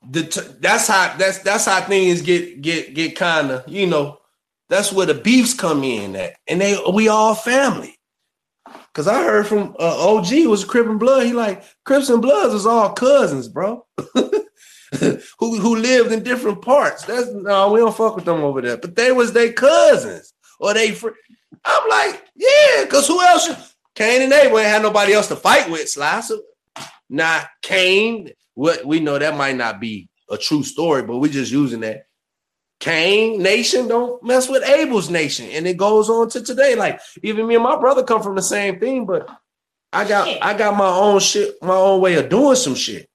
the that's how that's that's how things get get get kind of you know. That's where the beefs come in at, and they we all family. Cause I heard from uh, OG was Crip and Blood. He like Crips and Bloods is all cousins, bro. who who lived in different parts. That's no, we don't fuck with them over there. But they was their cousins or they. Fr- I'm like, yeah, cause who else? Cain and Abel ain't had nobody else to fight with. Sly. So, not Cain. What we know that might not be a true story, but we're just using that. Cain nation don't mess with Abel's nation, and it goes on to today. Like even me and my brother come from the same thing, but I got I got my own shit, my own way of doing some shit.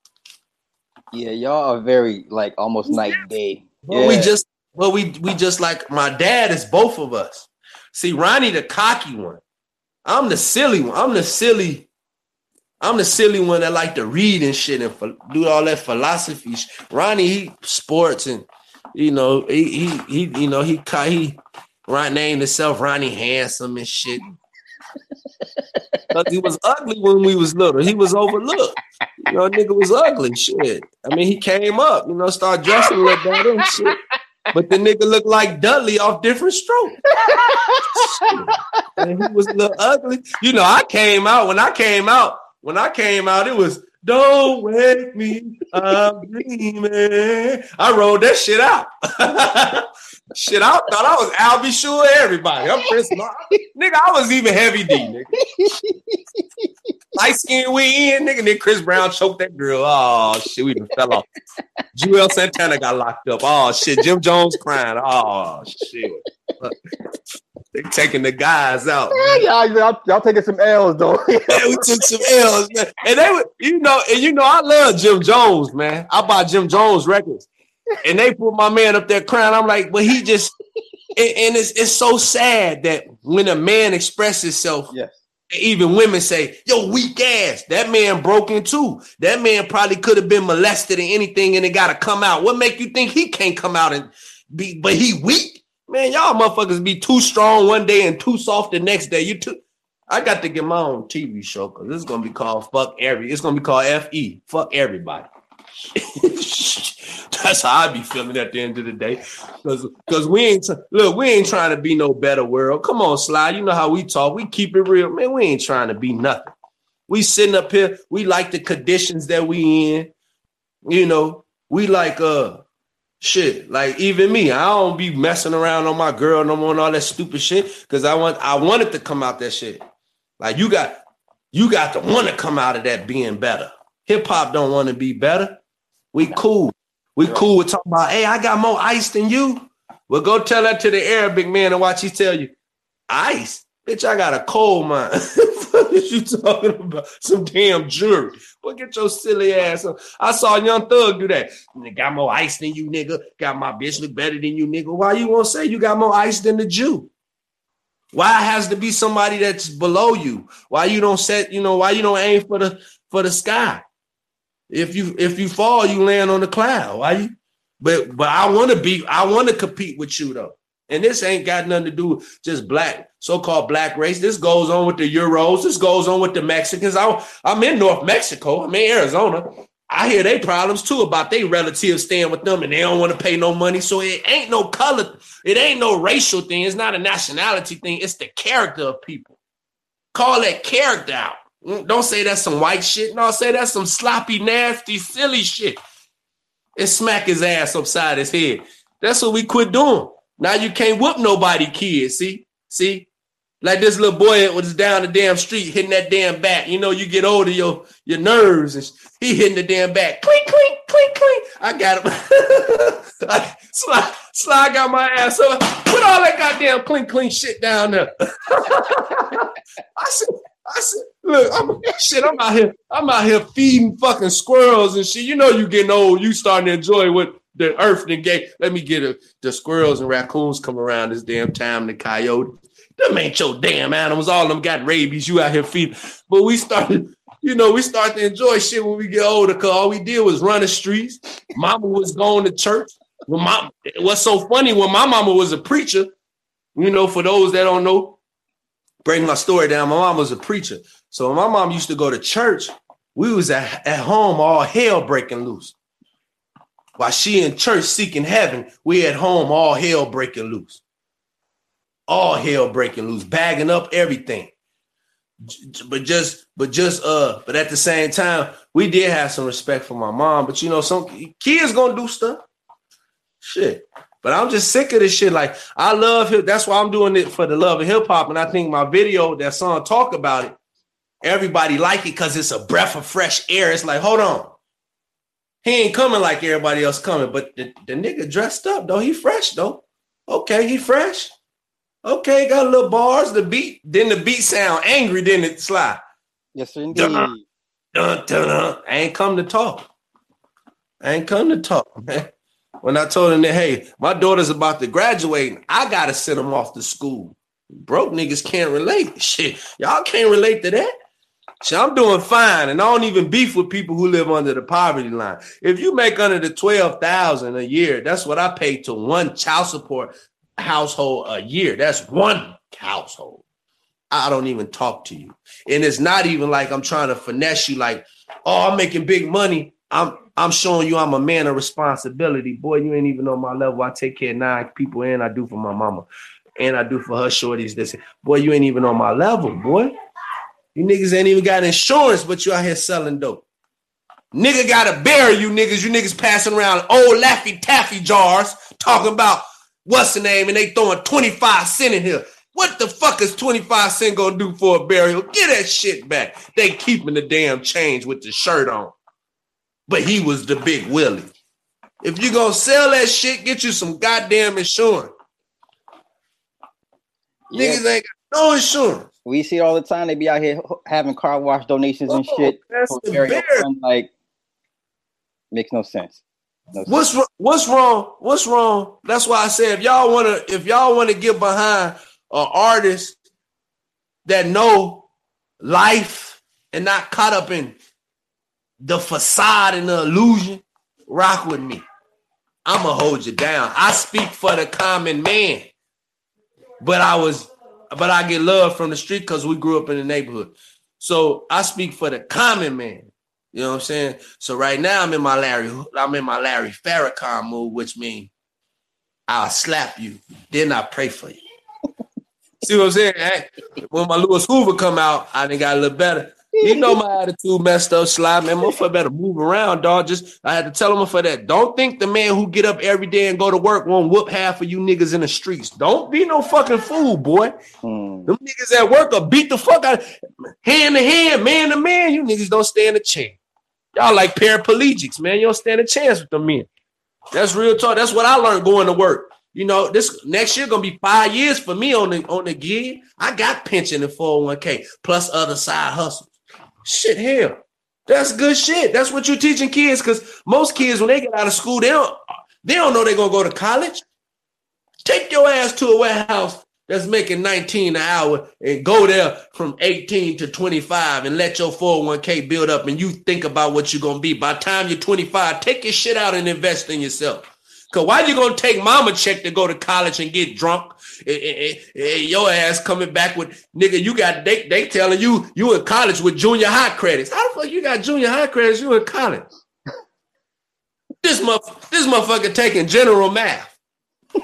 Yeah, y'all are very like almost night day. Well, yeah. we just well we we just like my dad is both of us. See, Ronnie the cocky one. I'm the silly one. I'm the silly. I'm the silly one that like to read and shit and do all that philosophy. Ronnie, he sports and you know, he he he you know he he right named himself Ronnie Handsome and shit. Cause he was ugly when we was little. He was overlooked. You know, nigga was ugly. Shit. I mean, he came up, you know, started dressing a little better and shit. But the nigga looked like Dudley off different stroke. and he was a little ugly. You know, I came out when I came out. When I came out, it was don't wake me, I'm dreaming. I rolled that shit out. shit, I thought I was Albie. Sure everybody. I'm Chris Mark. nigga, I was even heavy D, nigga. Light skin we in, nigga. Then Chris Brown choked that girl. Oh shit, we even fell off. Juelz Santana got locked up. Oh shit, Jim Jones crying. Oh shit. They taking the guys out. Yeah, y'all, y'all, taking some L's though. yeah, we took some L's, man. And they were, you know, and you know, I love Jim Jones, man. I buy Jim Jones records. And they put my man up there crying. I'm like, but he just and, and it's it's so sad that when a man expresses himself, yes. Even women say, yo, weak ass. That man broken too. That man probably could have been molested or anything and it gotta come out. What make you think he can't come out and be but he weak? Man, y'all motherfuckers be too strong one day and too soft the next day. You too. I got to get my own TV show because this is gonna be called "Fuck Every." It's gonna be called "Fe." Fuck everybody. That's how I be feeling at the end of the day. Because because we ain't look, we ain't trying to be no better world. Come on, slide. You know how we talk. We keep it real, man. We ain't trying to be nothing. We sitting up here. We like the conditions that we in. You know, we like uh shit. Like even me, I don't be messing around on my girl no more and all that stupid shit because I want I wanted to come out that shit. Like you got you got to want to come out of that being better. Hip hop don't want to be better. We cool. We cool with talking about, hey, I got more ice than you. Well, go tell that to the Arabic man and watch he tell you, ice. Bitch, I got a coal mine. what is you talking about? Some damn jewelry. Well, get your silly ass up. I saw Young Thug do that. Got more ice than you, nigga. Got my bitch look better than you, nigga. Why you won't say you got more ice than the Jew? Why has to be somebody that's below you? Why you don't set, you know, why you don't aim for the for the sky? If you if you fall, you land on the cloud. Why you? But but I want to be, I want to compete with you though. And this ain't got nothing to do with just black, so-called black race. This goes on with the Euros. This goes on with the Mexicans. I, I'm in North Mexico. I'm in Arizona. I hear they problems too about they relatives staying with them and they don't want to pay no money. So it ain't no color, it ain't no racial thing. It's not a nationality thing. It's the character of people. Call that character out. Mm, don't say that's some white shit. No, say that's some sloppy, nasty, silly shit. And smack his ass upside his head. That's what we quit doing. Now you can't whoop nobody, kids. See, see, like this little boy was down the damn street hitting that damn bat. You know, you get older, your your nerves, and he hitting the damn bat. Clink, clink, clink, clink. I got him. I, slide got my ass up. Put all that goddamn clink, clink shit down there. I said, I said, look, I'm shit. I'm out here. I'm out here feeding fucking squirrels and shit. You know, you getting old. You starting to enjoy what the earth then gave. Let me get a, the squirrels and raccoons come around this damn time. The coyote. Them ain't your damn animals. All of them got rabies. You out here feeding. But we started, you know, we start to enjoy shit when we get older because all we did was run the streets. Mama was going to church. When mom, what's so funny when my mama was a preacher, you know, for those that don't know, bring my story down. My mom was a preacher. So my mom used to go to church. We was at, at home all hell breaking loose. While she in church seeking heaven, we at home all hell breaking loose all hell breaking loose, bagging up everything. But just, but just, uh, but at the same time, we did have some respect for my mom. But you know, some kids gonna do stuff. Shit. But I'm just sick of this shit. Like I love him. That's why I'm doing it for the love of hip hop. And I think my video, that song talk about it. Everybody like it because it's a breath of fresh air. It's like, hold on. He ain't coming like everybody else coming, but the, the nigga dressed up though. He fresh though. Okay, he fresh. Okay, got a little bars. The beat, then the beat sound angry, then it slide. Yes, sir, indeed. Dun, dun, dun, dun. I ain't come to talk. I ain't come to talk, man. When I told him that, hey, my daughter's about to graduate, I gotta send them off to school. Broke niggas can't relate. Shit, y'all can't relate to that. Shit, I'm doing fine, and I don't even beef with people who live under the poverty line. If you make under the twelve thousand a year, that's what I pay to one child support household a year. That's one household. I don't even talk to you. And it's not even like I'm trying to finesse you like, oh, I'm making big money. I'm I'm showing you I'm a man of responsibility. Boy, you ain't even on my level. I take care of nine people and I do for my mama. And I do for her shorties this. Boy, you ain't even on my level, boy. You niggas ain't even got insurance, but you out here selling dope. Nigga gotta bury you niggas. You niggas passing around old Laffy Taffy jars talking about what's the name, and they throwing 25 cent in here. What the fuck is 25 cent gonna do for a burial? Get that shit back. They keeping the damn change with the shirt on. But he was the big Willie. If you're gonna sell that shit, get you some goddamn insurance. Yeah. Niggas ain't got no insurance. We see it all the time. They be out here having car wash donations and oh, shit. That's like makes no sense. What's what's wrong? What's wrong? That's why I said if y'all want to if y'all want to get behind an artist that know life and not caught up in the facade and the illusion, rock with me. I'ma hold you down. I speak for the common man, but I was, but I get love from the street because we grew up in the neighborhood. So I speak for the common man. You know what I'm saying? So right now I'm in my Larry, I'm in my Larry Farrakhan mood, which means I'll slap you, then I pray for you. See what I'm saying? When my Louis Hoover come out, I think got a little better. You know my attitude messed up, slide man. Motherfucker better move around, dog. Just I had to tell him for that. Don't think the man who get up every day and go to work won't whoop half of you niggas in the streets. Don't be no fucking fool, boy. Hmm. Them niggas at work will beat the fuck out, hand to hand, man to man. You niggas don't stand a chance. Y'all like paraplegics, man. You don't stand a chance with them men. That's real talk. That's what I learned going to work. You know, this next year gonna be five years for me on the on the gig. I got pension and 401k plus other side hustles. Shit, hell. That's good shit. That's what you're teaching kids because most kids, when they get out of school, they don't they don't know they're gonna go to college. Take your ass to a warehouse that's making 19 an hour and go there from 18 to 25 and let your 401k build up and you think about what you're gonna be. By time you're 25, take your shit out and invest in yourself. Cause why you gonna take mama check to go to college and get drunk? And, and, and your ass coming back with nigga, you got they they telling you you in college with junior high credits. How the fuck you got junior high credits? You in college? This muff, this motherfucker taking general math.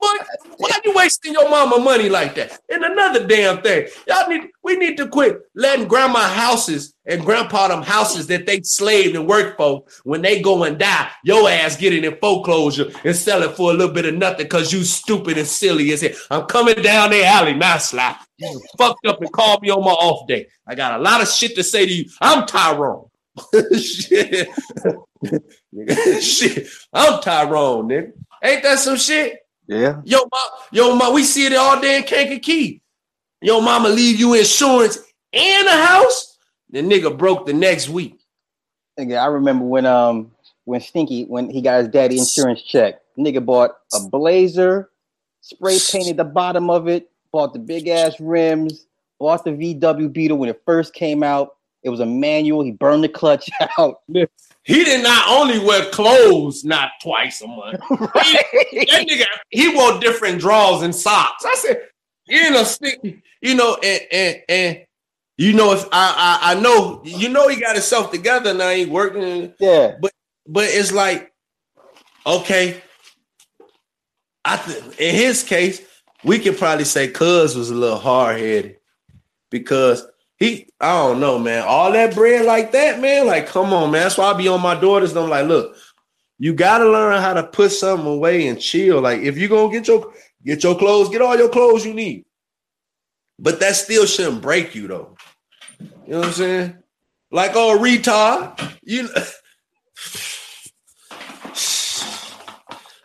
What? Why are you wasting your mama money like that? And another damn thing, y'all need we need to quit letting grandma houses and grandpa them houses that they slaved and worked for when they go and die, your ass getting it in foreclosure and sell it for a little bit of nothing because you stupid and silly as hell. I'm coming down the alley now, slap. You fucked up and called me on my off day. I got a lot of shit to say to you. I'm Tyrone. shit. shit. I'm Tyrone, nigga. Ain't that some shit? Yeah. Yo, ma, yo, ma, we see it all day in Kankakee. Yo, mama leave you insurance and a house. The nigga broke the next week. Nigga, I remember when um when Stinky when he got his daddy insurance check. Nigga bought a blazer, spray painted the bottom of it, bought the big ass rims, bought the VW Beetle when it first came out. It was a manual. He burned the clutch out. He did not only wear clothes not twice a month. He, that nigga, he wore different drawers and socks. I said, you know, you know, and and and you know, if I I, I know, you know, he got himself together now. He working, Yeah. But but it's like, okay, I th- in his case, we could probably say Cuz was a little hard headed because he, I don't know, man, all that bread like that, man, like, come on, man. That's why I be on my daughters. I'm like, look, you gotta learn how to put something away and chill. Like, if you gonna get your get your clothes, get all your clothes you need. But that still shouldn't break you though. You know what I'm saying? Like, oh, retard, you.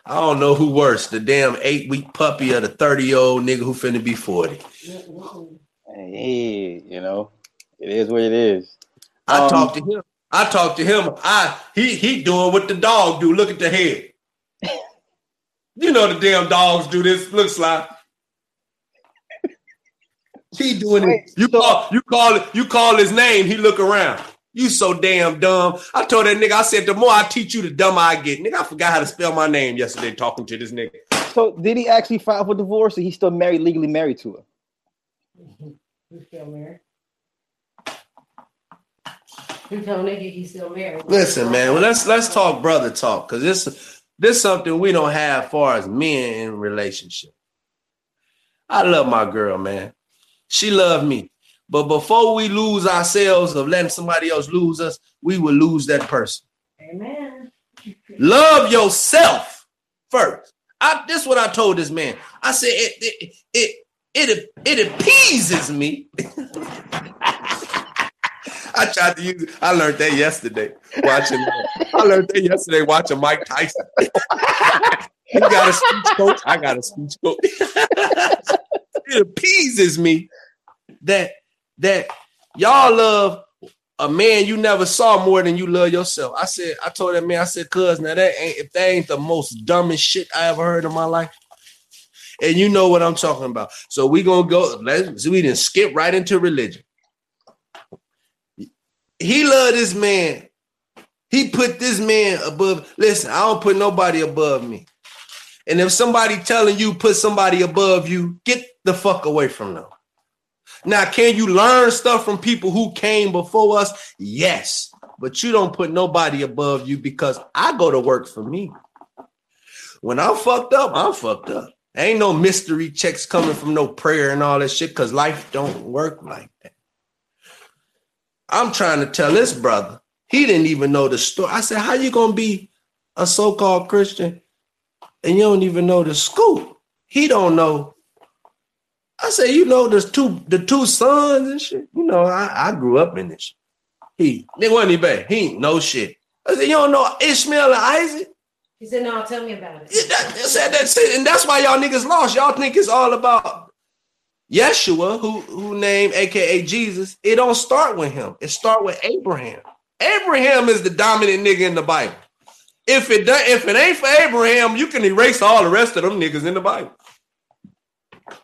I don't know who worse, the damn eight week puppy or the 30 year old nigga who finna be 40. Uh-uh. Hey, you know, it is what it is. I Um, talked to him. I talked to him. I he he doing what the dog do. Look at the head. you know the damn dogs do this. Looks like he doing it. You so- call you call it. You call his name. He look around. You so damn dumb. I told that nigga. I said the more I teach you, the dumber I get. Nigga, I forgot how to spell my name yesterday talking to this nigga. So did he actually file for divorce or he still married, legally married to her? He's still married. He told he's still married. Listen, man. Well, let's let's talk brother talk because this this something we don't have far as men in relationship. I love my girl, man. She love me, but before we lose ourselves of letting somebody else lose us, we will lose that person. Amen. Love yourself first. I this is what I told this man. I said it it it it, it appeases me. I tried to use it. I learned that yesterday watching. I learned that yesterday watching Mike Tyson. he got a speech coach. I got a speech coach. it appeases me that that y'all love a man you never saw more than you love yourself. I said, I told that man, I said, cuz now that ain't if that ain't the most dumbest shit I ever heard in my life. And you know what I'm talking about. So we gonna go, let's we didn't skip right into religion. He loved this man. He put this man above. Listen, I don't put nobody above me. And if somebody telling you put somebody above you, get the fuck away from them. Now, can you learn stuff from people who came before us? Yes, but you don't put nobody above you because I go to work for me. When I'm fucked up, I'm fucked up. Ain't no mystery checks coming from no prayer and all that shit because life don't work like that. I'm trying to tell this brother, he didn't even know the story. I said, How you gonna be a so-called Christian and you don't even know the school? He don't know I said, you know, there's two the two sons and shit. You know, I, I grew up in this. He they wasn't even. He ain't no shit. I said, you don't know Ishmael and Isaac? He said, "No, tell me about it." Yeah, that, said that's and that's why y'all niggas lost. Y'all think it's all about Yeshua, who who named AKA Jesus. It don't start with him. It start with Abraham. Abraham is the dominant nigga in the Bible. If it if it ain't for Abraham, you can erase all the rest of them niggas in the Bible.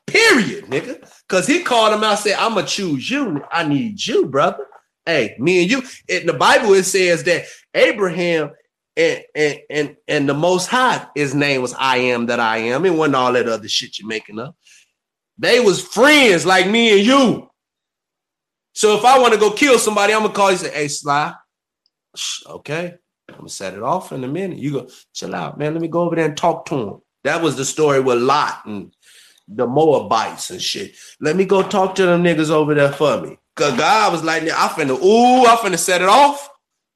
Period, nigga. Cause he called him out, said, I'ma choose you. I need you, brother. Hey, me and you. In the Bible, it says that Abraham and and and, the most high, his name was I am that I am. It wasn't all that other shit you're making up. They was friends like me and you. So if I want to go kill somebody, I'm gonna call you say, hey, Sly. Okay, I'm gonna set it off in a minute. You go, chill out, man. Let me go over there and talk to him. That was the story with Lot and the Moabites and shit. Let me go talk to them niggas over there for me. Cause God was like, I finna, ooh, I finna set it off.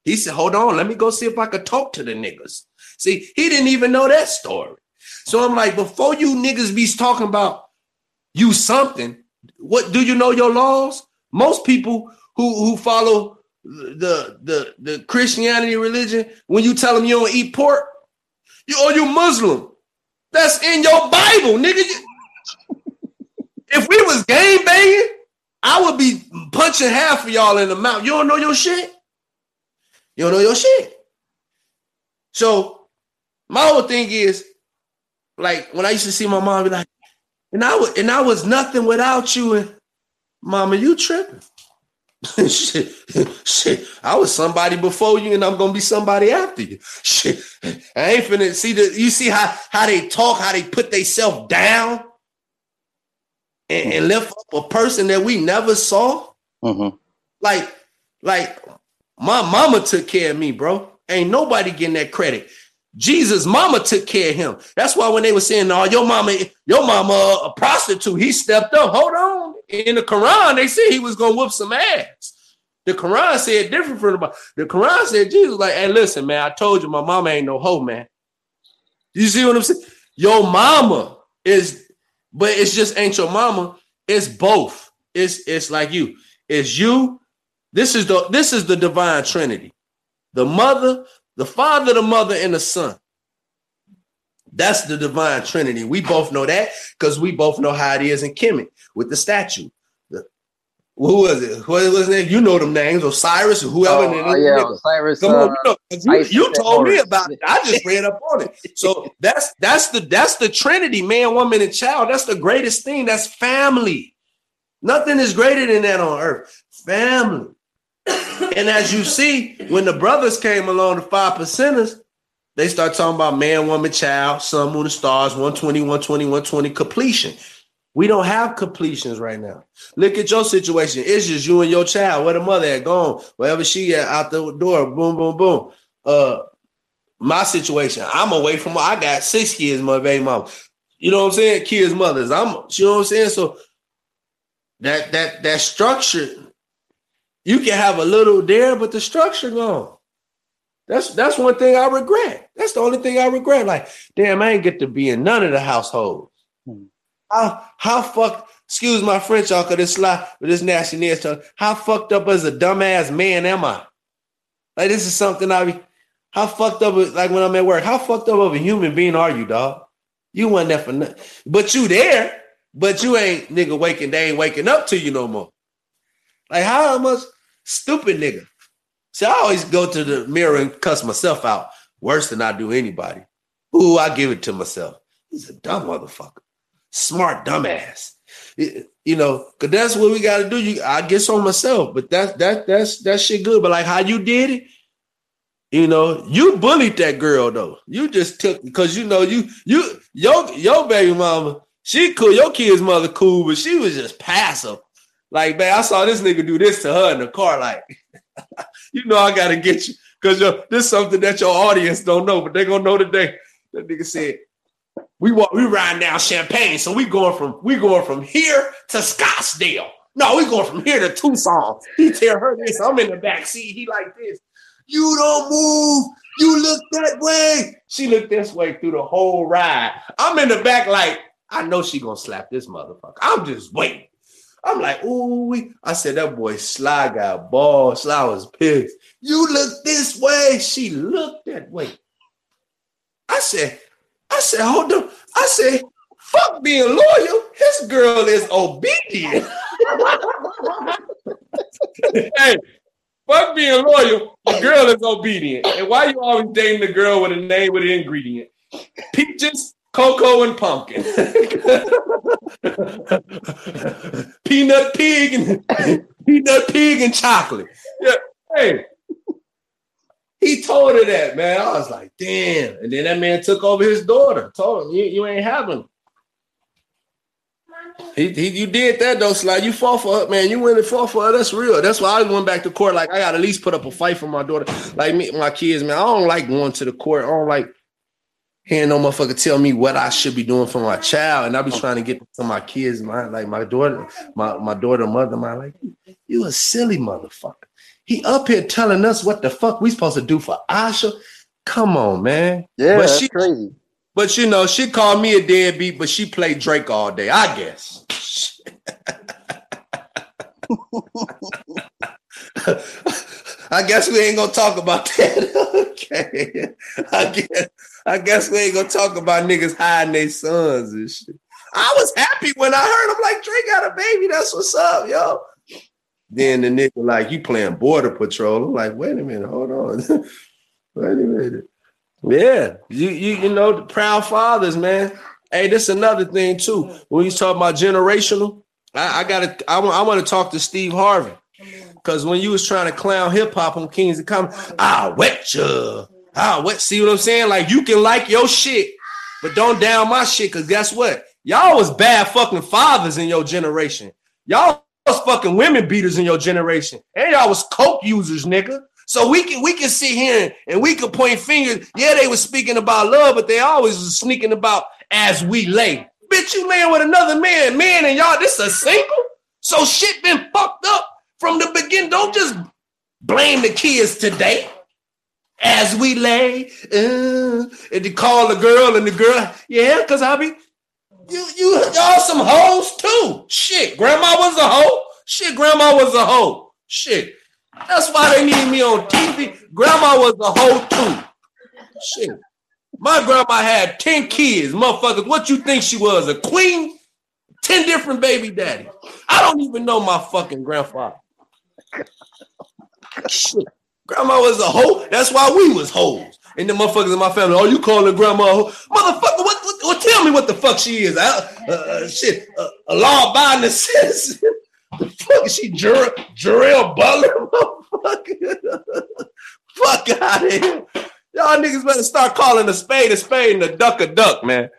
He said, hold on, let me go see if I could talk to the niggas. See, he didn't even know that story. So I'm like, before you niggas be talking about you something, what do you know your laws? Most people who who follow the the the Christianity religion, when you tell them you don't eat pork, you or you Muslim. That's in your Bible, nigga. if we was game banging, I would be punching half of y'all in the mouth. You don't know your shit. You don't know your shit. So my whole thing is, like when I used to see my mom be like, and I was and I was nothing without you, and mama, you tripping. shit, shit. I was somebody before you, and I'm gonna be somebody after you. Shit, I ain't finna see the. You see how how they talk, how they put themselves down, and, and, lift up a person that we never saw. Mm-hmm. Like, like my mama took care of me, bro. Ain't nobody getting that credit. Jesus' mama took care of him. That's why when they were saying, "Oh, your mama, your mama a prostitute," he stepped up. Hold on. In the Quran, they said he was gonna whoop some ass. The Quran said different from the The Quran said Jesus like, "Hey, listen, man, I told you my mama ain't no hoe, man." You see what I'm saying? Your mama is, but it's just ain't your mama. It's both. It's it's like you. It's you. This is the this is the divine trinity. The mother, the Father, the Mother, and the Son. That's the divine trinity. We both know that because we both know how it is in Kemet with the statue. The, who was it? Who was it? You know them names, Osiris or whoever. Oh, oh yeah. Osiris. Come on, uh, you, know, you, you told me about it. I just read up on it. So that's that's the that's the Trinity, man, woman, and child. That's the greatest thing. That's family. Nothing is greater than that on earth. Family and as you see, when the brothers came along, the five percenters, they start talking about man, woman, child, sun, moon, and stars, 120, 120, 120, completion. We don't have completions right now. Look at your situation. It's just you and your child. Where the mother had gone, wherever she at out the door, boom, boom, boom. Uh, my situation, I'm away from. I got six kids, my baby mom. You know what I'm saying? Kids, mothers. I'm. You know what I'm saying? So that that that structure you can have a little there, but the structure gone. That's that's one thing I regret. That's the only thing I regret. Like, damn, I ain't get to be in none of the households. Hmm. How how fuck? Excuse my French, y'all, cause this sly with this nasty nasty. How fucked up as a dumbass man am I? Like, this is something I be. How fucked up? Like when I'm at work, how fucked up of a human being are you, dog? You wasn't there for nothing, but you there, but you ain't nigga waking. They ain't waking up to you no more. Like how much? Stupid nigga. See, I always go to the mirror and cuss myself out worse than I do anybody. Ooh, I give it to myself. He's a dumb motherfucker. Smart dumbass. You know, cause that's what we gotta do. You I guess on myself, but that that that's that shit good. But like how you did it, you know, you bullied that girl though. You just took because you know you you your your baby mama, she cool, your kid's mother cool, but she was just passive. Like, man, I saw this nigga do this to her in the car. Like, you know, I gotta get you because this is something that your audience don't know, but they gonna know today. That nigga said, "We walk, we riding down Champaign, so we going from we going from here to Scottsdale. No, we going from here to Tucson." He tell her this. I'm in the back seat. He like this. You don't move. You look that way. She looked this way through the whole ride. I'm in the back, like I know she gonna slap this motherfucker. I'm just waiting. I'm like, ooh, I said that boy Sly got balls. Sly was pissed. You look this way. She looked that way. I said, I said, hold on. I said, fuck being loyal. His girl is obedient. hey, fuck being loyal. The girl is obedient. And why you always dating the girl with a name with an ingredient? Peaches, cocoa and pumpkin. peanut pig and peanut pig and chocolate. Yeah. Hey. He told her that, man. I was like, damn. And then that man took over his daughter. Told him, you, you ain't having. He, he, you did that though, Sly. You fought for her, man. You went and fought for her. That's real. That's why I went back to court. Like I got at least put up a fight for my daughter. Like me, my kids, man. I don't like going to the court. I don't like hearing no motherfucker tell me what I should be doing for my child. And I be oh. trying to get to my kids, my Like my daughter, my, my daughter, mother, my like, you a silly motherfucker. He up here telling us what the fuck we supposed to do for Asha. Come on, man. Yeah, But that's she- crazy. But you know, she called me a deadbeat, but she played Drake all day, I guess. I guess we ain't gonna talk about that. okay. I guess I guess we ain't gonna talk about niggas hiding their sons and shit. I was happy when I heard him like Drake got a baby. That's what's up, yo. Then the nigga like you playing border patrol. I'm like, wait a minute, hold on. wait a minute. Yeah, you you you know the proud fathers, man. Hey, this another thing too. When you talk about generational, I, I gotta I want I want to talk to Steve Harvey because when you was trying to clown hip hop on Kings of Comedy, I wet you. I what? See what I'm saying? Like you can like your shit, but don't down my shit. Cause guess what? Y'all was bad fucking fathers in your generation. Y'all was fucking women beaters in your generation, and y'all was coke users, nigga. So we can we can sit here and we can point fingers. Yeah, they was speaking about love, but they always was sneaking about as we lay. Bitch, you laying with another man, man, and y'all this a single. So shit been fucked up from the beginning. Don't just blame the kids today. As we lay, uh, and they call the girl and the girl, yeah, because I be you you y'all some hoes too. Shit, grandma was a hoe. Shit, grandma was a hoe. Shit. That's why they need me on TV. Grandma was a hoe too. Shit. My grandma had 10 kids, motherfuckers. What you think she was? A queen? 10 different baby daddies. I don't even know my fucking grandfather. Shit. Grandma was a hoe. That's why we was hoes. And the motherfuckers in my family, oh, you calling grandma a hoe? Motherfucker, what, what, what- tell me what the fuck she is. Uh, uh, shit, uh, a law abiding citizen. the fuck is she, Jur- Jarrell Butler? Motherfucker. fuck out of here. Y'all niggas better start calling a spade a spade and a duck a duck, man.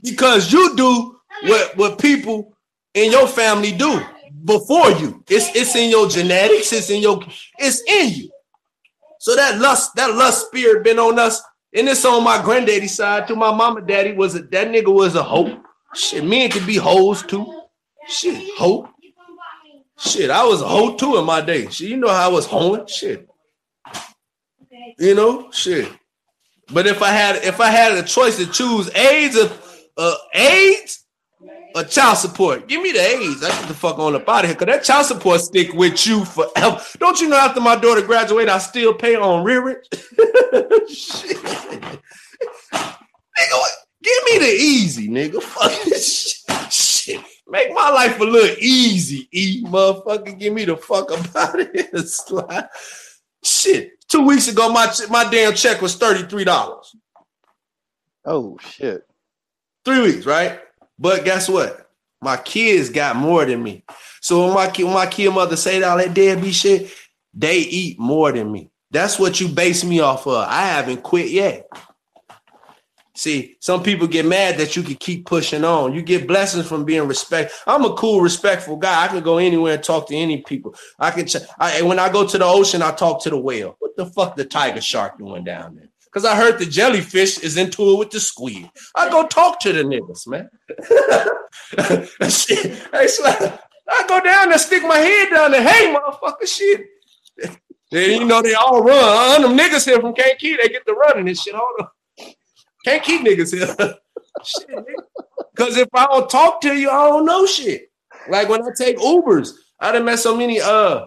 Because you do what, what people in your family do before you. It's it's in your genetics, it's in your it's in you. So that lust, that lust spirit been on us, and it's on my granddaddy side too. My mama daddy was a that nigga was a hoe. Shit, men could be hoes too. Shit, hoe. Shit, I was a hoe too in my day. Shit, you know how I was hoeing. Shit. You know, shit. But if I had if I had a choice to choose AIDS or uh, AIDS or child support, give me the A's. I get the fuck on up out of here. Cause that child support stick with you forever. Don't you know after my daughter graduated, I still pay on rear rearage? shit. Nigga, give me the easy, nigga. Fuck this shit. shit. Make my life a little easy, E motherfucker. Give me the fuck up out of here. Slide. Shit. Two weeks ago, my my damn check was $33. Oh shit. Three weeks, right? But guess what? My kids got more than me. So when my kid, when my kid mother say all that deadbeat shit, they eat more than me. That's what you base me off of. I haven't quit yet. See, some people get mad that you can keep pushing on. You get blessings from being respect. I'm a cool, respectful guy. I can go anywhere and talk to any people. I can. Ch- I, when I go to the ocean, I talk to the whale. What the fuck the tiger shark doing down there? Because I heard the jellyfish is into it with the squid. I go talk to the niggas, man. shit. Sly, I go down there, stick my head down there. Hey, motherfucker, shit. Then you know they all run. Uh, them niggas here from Kankakee, they get to running this shit. Hold on. Can't keep niggas here. shit, Because if I don't talk to you, I don't know shit. Like when I take Ubers, I done met so many uh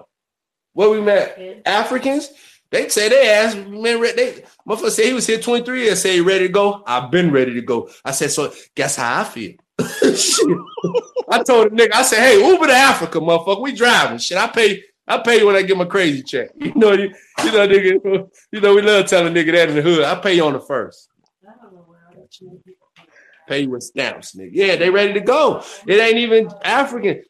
what we met Africans. They say they asked man, they motherfucker said he was here 23 years, say he ready to go. I've been ready to go. I said, so guess how I feel. I told the nigga, I said, hey, Uber to Africa, motherfucker. We driving. Shit, I pay, I pay you when I get my crazy check. You know, you, you know, nigga, you know, we love telling nigga that in the hood. I pay you on the first. Pay you with stamps, nigga. Yeah, they ready to go. It ain't even African.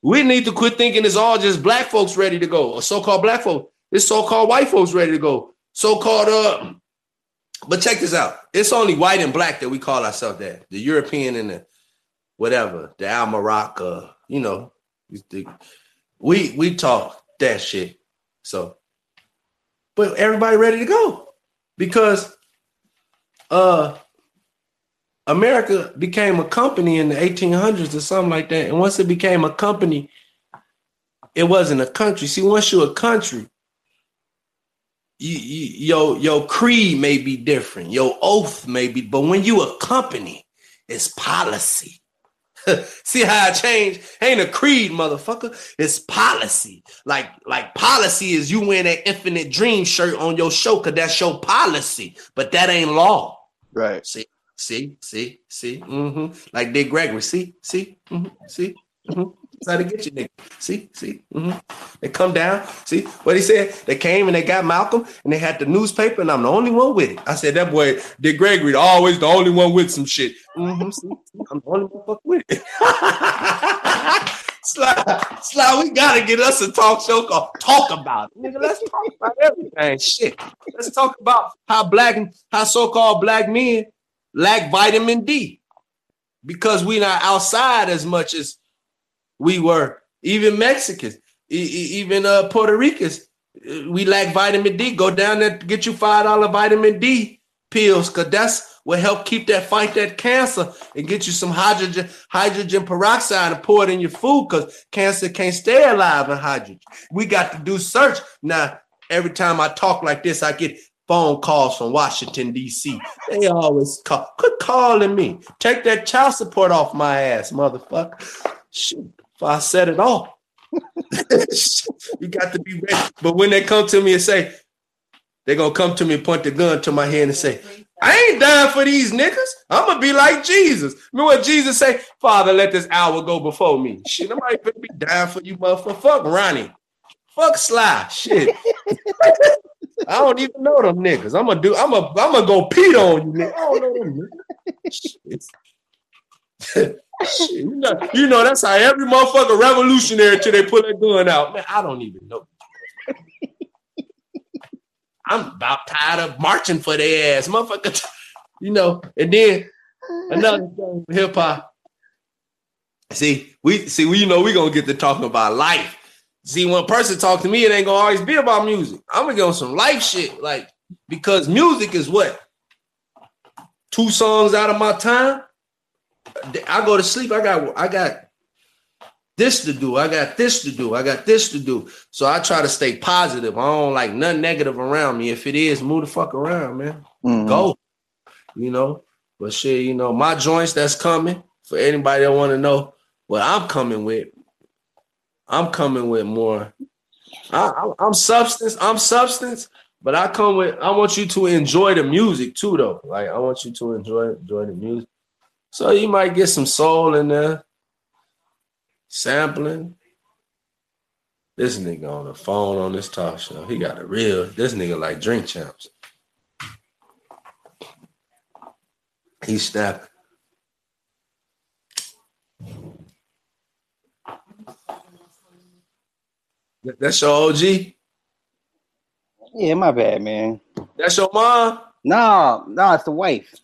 We need to quit thinking it's all just black folks ready to go, or so-called black folks. It's so-called white folks ready to go. So-called uh, but check this out. It's only white and black that we call ourselves that. The European and the whatever, the Almaraca, you know, we we talk that shit. So, but everybody ready to go because uh America became a company in the 1800s or something like that. And once it became a company, it wasn't a country. See, once you're a country, you, you, your your creed may be different, your oath may be, but when you a company, it's policy. See how I changed? Ain't a creed, motherfucker. It's policy. Like, like policy is you wearing that infinite dream shirt on your show, cause that's your policy, but that ain't law. Right. See, see, see, see. Mm-hmm. Like Dick Gregory. See, see, mm-hmm. see. Mm-hmm. That's how to get you, nigga. See, see. Mm-hmm. They come down. See what he said? They came and they got Malcolm and they had the newspaper, and I'm the only one with it. I said that boy Dick Gregory, always the only one with some shit. Mm-hmm. See, I'm the only one fuck with it. Sly, Sly, we gotta get us a talk show called Talk About It. Nigga, let's talk about everything. Shit. Let's talk about how black how so-called black men lack vitamin D because we not outside as much as we were. Even Mexicans, even uh, Puerto Ricans, we lack vitamin D. Go down there, get you five dollar vitamin D pills, cause that's what help keep that fight that cancer and get you some hydrogen hydrogen peroxide and pour it in your food, cause cancer can't stay alive in hydrogen. We got to do search now. Every time I talk like this, I get phone calls from Washington, D.C. They always call. Quit calling me. Take that child support off my ass, motherfucker. Shoot. I set it off, you got to be ready. But when they come to me and say, they're gonna come to me and point the gun to my hand and say, I ain't dying for these niggas. I'm gonna be like Jesus. Remember what Jesus say? Father, let this hour go before me. Shit, nobody better be dying for you, motherfucker. Fuck Ronnie. Fuck Sly. Shit. I don't even know them niggas. I'm gonna do. I'm gonna. I'm gonna go pee on you, nigga. I don't know them niggas. you, know, that's how every motherfucker revolutionary till they pull that gun out. Man, I don't even know. I'm about tired of marching for their ass, motherfucker. You know, and then another thing, hip hop. See, we see, we you know we gonna get to talking about life. See, when a person talk to me, it ain't gonna always be about music. I'm gonna get on some life shit, like because music is what two songs out of my time I go to sleep. I got I got this to do. I got this to do. I got this to do. So I try to stay positive. I don't like nothing negative around me. If it is, move the fuck around, man. Mm-hmm. Go. You know. But shit, you know, my joints that's coming for anybody that want to know what I'm coming with. I'm coming with more. I, am substance. I'm substance. But I come with. I want you to enjoy the music too, though. Like I want you to enjoy enjoy the music. So you might get some soul in there, sampling. This nigga on the phone on this talk show. He got a real, this nigga like drink champs. He snapping. That's your OG? Yeah, my bad, man. That's your mom? No, no, it's the wife.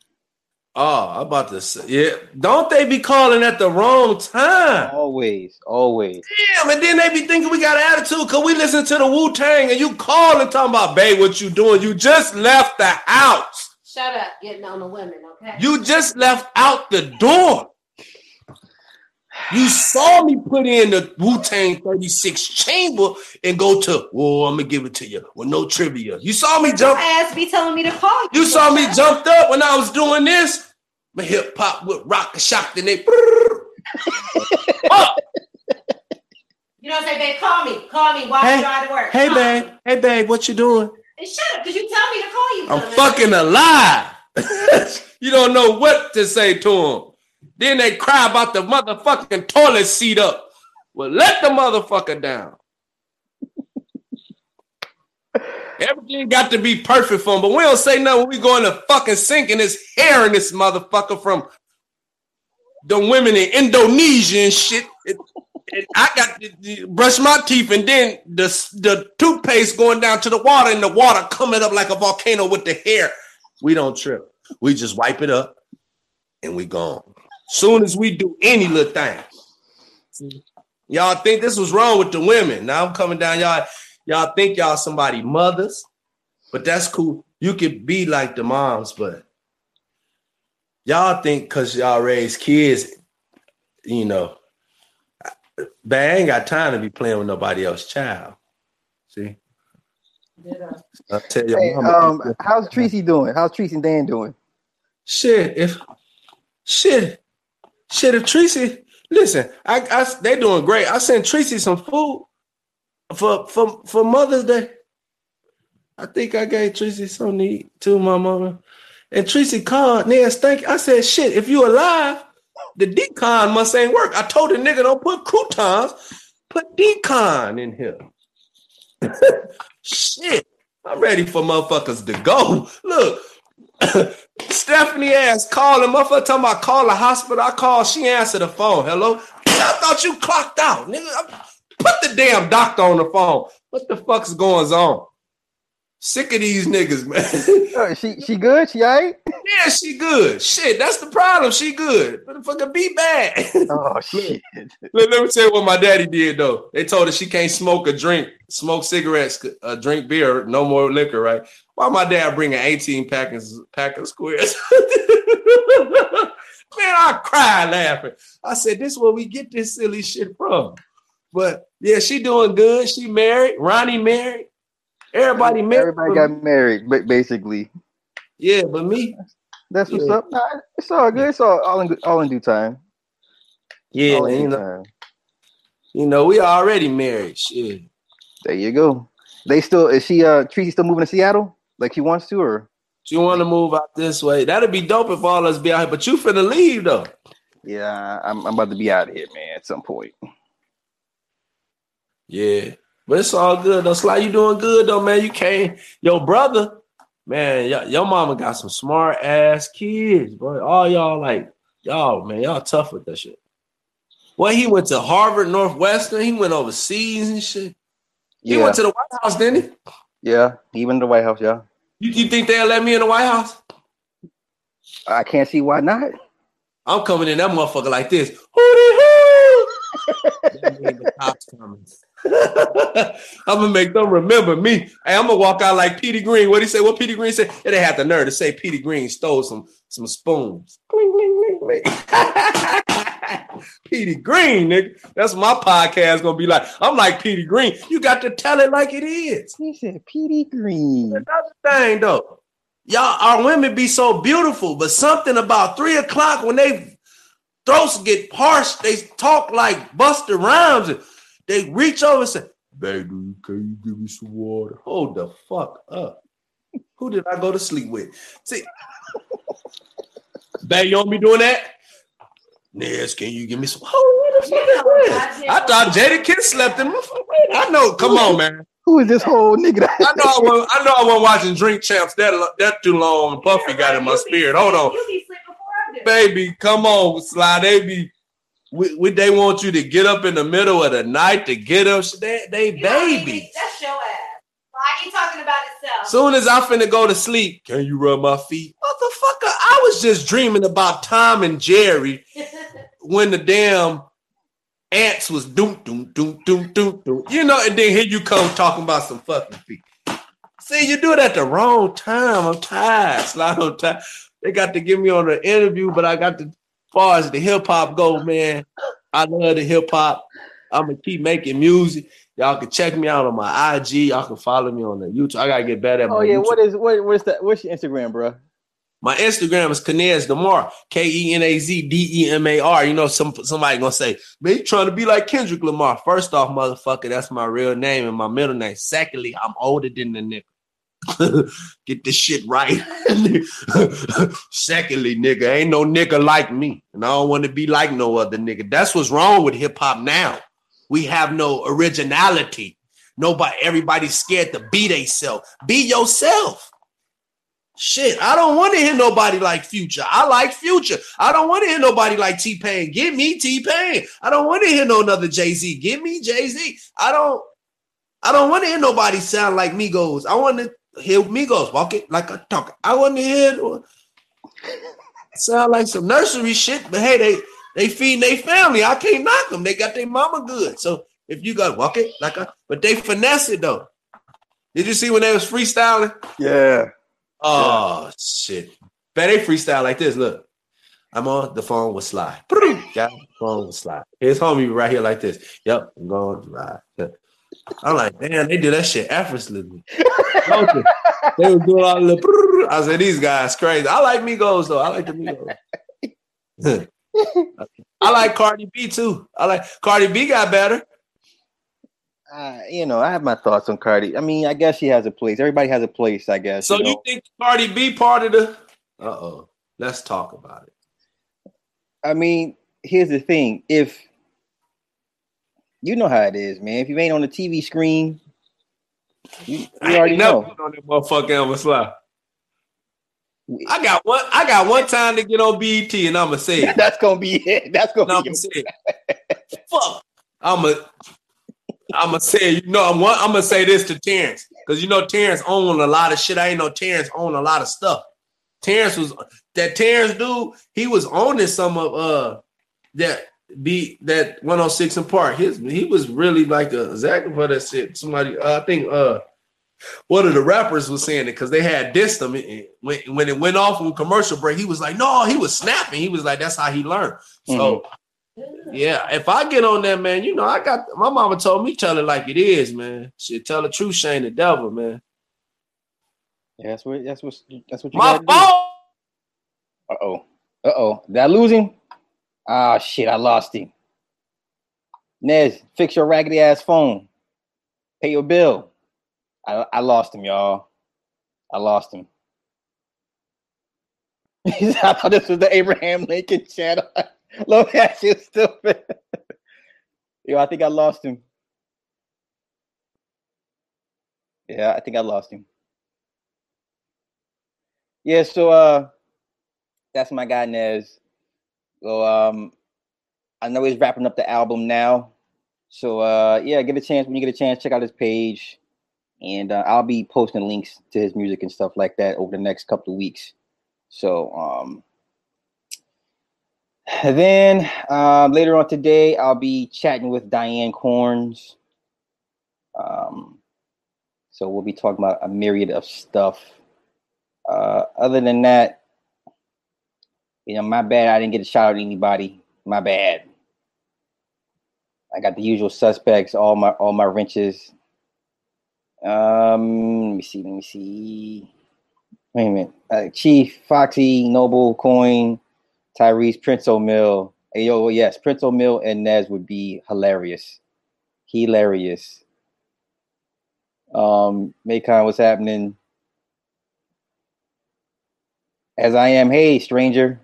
Oh, I'm about to say, yeah. Don't they be calling at the wrong time? Always, always. Damn, and then they be thinking we got attitude because we listen to the Wu Tang and you call and talking about, babe, what you doing? You just left the house. Shut up, getting on the women, okay? You just left out the door. You saw me put in the Wu Tang 36 chamber and go to, oh, I'm gonna give it to you with no trivia. You saw me jump. Ass be telling me to call you. You saw me jumped up when I was doing this. My hip hop with rock and shock, then they. oh. You know what I'm saying, babe? Call me. Call me while hey, you drive to work. Hey, call babe. Me. Hey, babe. What you doing? And shut up, because you tell me to call you. I'm fucking alive. you don't know what to say to him. Then they cry about the motherfucking toilet seat up. Well, let the motherfucker down. Everything got to be perfect for him, but we don't say nothing. We going to fucking sink in his hair in this motherfucker from the women in Indonesia and shit. It, it, I got to, to brush my teeth, and then the the toothpaste going down to the water, and the water coming up like a volcano with the hair. We don't trip. We just wipe it up, and we gone. Soon as we do any little thing. Y'all think this was wrong with the women. Now I'm coming down. Y'all, y'all think y'all somebody mothers, but that's cool. You could be like the moms, but y'all think because y'all raise kids, you know, but I ain't got time to be playing with nobody else's child. See? I'll tell you. Hey, um, how's Tracy doing? How's Tracy and Dan doing? Shit, if shit, shit, if Tracy, listen, I, I they doing great. I sent Tracy some food for for for Mother's Day. I think I gave Tracy some neat to my mother. And Tracy called, thank you. I said, shit, if you alive, the d-CON must ain't work. I told the nigga don't put croutons, put d-CON in here. shit. I'm ready for motherfuckers to go. Look, Stephanie ass calling, motherfucker talking about call the hospital. I call, she answered the phone. Hello? I thought you clocked out, nigga. Put the damn doctor on the phone. What the fuck's going on? Sick of these niggas, man. Oh, she she good? She alright? Yeah, she good. Shit, that's the problem. She good. But the fucking be bad. Oh shit. let, let me tell you what my daddy did though. They told her she can't smoke or drink, smoke cigarettes, uh, drink beer, no more liquor, right? Why my dad bringing 18 packets pack of squares? man, I cried laughing. I said, this is where we get this silly shit from. But yeah, she doing good. She married. Ronnie married. Everybody married. Everybody got married, basically. Yeah, but me. That's what's yeah. up. Nah, it's all good. It's all, all in all in due time. Yeah, you know, time. you know, we already married. Shit. There you go. They still is she uh Tracy still moving to Seattle like she wants to or she want to move out this way. That'd be dope if all us be out here, but you finna leave though. Yeah, I'm, I'm about to be out of here, man, at some point. Yeah. But it's all good though. Sly, you doing good though, man. You can't. Your brother, man, y- your mama got some smart ass kids, bro. All y'all like y'all, man, y'all tough with that shit. Well, he went to Harvard, Northwestern. He went overseas and shit. He yeah. went to the White House, didn't he? Yeah, he went to the White House. Yeah. You, you think they'll let me in the White House? I can't see why not. I'm coming in that motherfucker like this. Hootie hoo! the cops coming. I'm gonna make them remember me. Hey, I'm gonna walk out like Petey Greene. What he say? What Petey Greene said? Yeah, they had the nerve to say Petey Greene stole some some spoons. Petey Greene, nigga. That's my podcast gonna be like. I'm like Petey Greene. You got to tell it like it is. He said Petey Greene. Another thing though, y'all, our women be so beautiful, but something about three o'clock when they throats get harsh, they talk like Busta Rhymes. And, they reach over and say, Baby, can you give me some water? Hold the fuck up. Who did I go to sleep with? See, Babe, you want me doing that? Nez, can you give me some? Oh, what the fuck is this? I thought Jadakiss slept in my I know. Come on, man. Who is this whole nigga? I know I was. I know I wasn't watching Drink Champs that that too long. Puffy got in my spirit. Hold on, baby. Come on, slide. They be we, we, they want you to get up in the middle of the night to get up. They, they baby. That's your ass. Why are you talking about itself? Soon as I finna go to sleep, can you rub my feet? Motherfucker, I was just dreaming about Tom and Jerry when the damn ants was doom doom doom doom doom doom. You know, and then here you come talking about some fucking feet. See, you do it at the wrong time. I'm tired. Slide on time. They got to get me on an interview, but I got to far as the hip hop go, man, I love the hip hop. I'm gonna keep making music. Y'all can check me out on my IG. Y'all can follow me on the YouTube. I gotta get better at oh, yeah, YouTube. what is what what's that? What's your Instagram, bro? My Instagram is Kenaz Demar, K E N A Z D E M A R. You know, some somebody gonna say, man, you trying to be like Kendrick Lamar. First off, motherfucker, that's my real name and my middle name. Secondly, I'm older than the nigga. Get this shit right. Secondly, nigga, ain't no nigga like me. And I don't want to be like no other nigga. That's what's wrong with hip hop now. We have no originality. Nobody, everybody's scared to be theyself. Be yourself. Shit, I don't want to hear nobody like Future. I like Future. I don't want to hear nobody like T Pain. Give me T Pain. I don't want to hear no another Jay Z. Give me Jay Z. I don't. I don't want to hear nobody sound like Migos. I want to hear Migos walking like a talk. I want to hear. sound like some nursery shit, but hey, they they feeding their family. I can't knock them. They got their mama good. So if you got walk it like a, but they finesse it though. Did you see when they was freestyling? Yeah. Oh shit. Man, they freestyle like this. Look. I'm on the phone with Sly. Got the phone with Sly. His homie right here like this. Yep, I'm going to ride. I'm like, damn, they do that shit effortlessly. they were doing all the. I said, these guys crazy. I like Migos though. I like the Migos. I like Cardi B too. I like Cardi B got better. Uh, you know, I have my thoughts on Cardi. I mean, I guess she has a place. Everybody has a place, I guess. So you, know? you think Cardi B part of the? Uh oh. Let's talk about it. I mean, here's the thing: if you know how it is, man, if you ain't on the TV screen, you, you I already know. on that motherfucker Elvis Sly. I got one. I got one time to get on BET, and I'ma say it. That's gonna be it. That's gonna be I'ma it. Fuck. I'ma. I'ma say. You know, I'm. I'm gonna say this to Terrence because you know Terrence own a lot of shit. I ain't know Terrence own a lot of stuff. Terrence was that Terrence dude. He was owning some of uh that be that 106 & Park. His he was really like a exactly for that said Somebody uh, I think uh one of the rappers was saying it because they had dissed him when, when it went off on commercial break. He was like, no, he was snapping. He was like, that's how he learned. So mm-hmm. yeah, if I get on that, man, you know, I got my mama told me tell it like it is, man. She tell the truth, Shane the devil, man. Yeah, that's what that's what that's what you My fault. Uh oh. Uh oh. that I Ah shit, I lost him. Nez, fix your raggedy ass phone. Pay your bill. I, I lost him, y'all. I lost him. I thought this was the Abraham Lincoln channel. Look at you, stupid. Yo, I think I lost him. Yeah, I think I lost him. Yeah, so uh that's my guy Nez. So um I know he's wrapping up the album now. So uh yeah, give it a chance when you get a chance, check out his page. And uh, I'll be posting links to his music and stuff like that over the next couple of weeks. So um then um, later on today, I'll be chatting with Diane Corns. Um, so we'll be talking about a myriad of stuff. Uh, other than that, you know, my bad. I didn't get a shout out to anybody. My bad. I got the usual suspects. All my all my wrenches. Um, let me see. Let me see. Wait a minute. Uh, Chief, Foxy, Noble, Coin, Tyrese, Prince O'Mill. Hey, yo, yes, Prince O'Mill and Nez would be hilarious. Hilarious. Um, Maycon, what's happening? As I am, hey, stranger.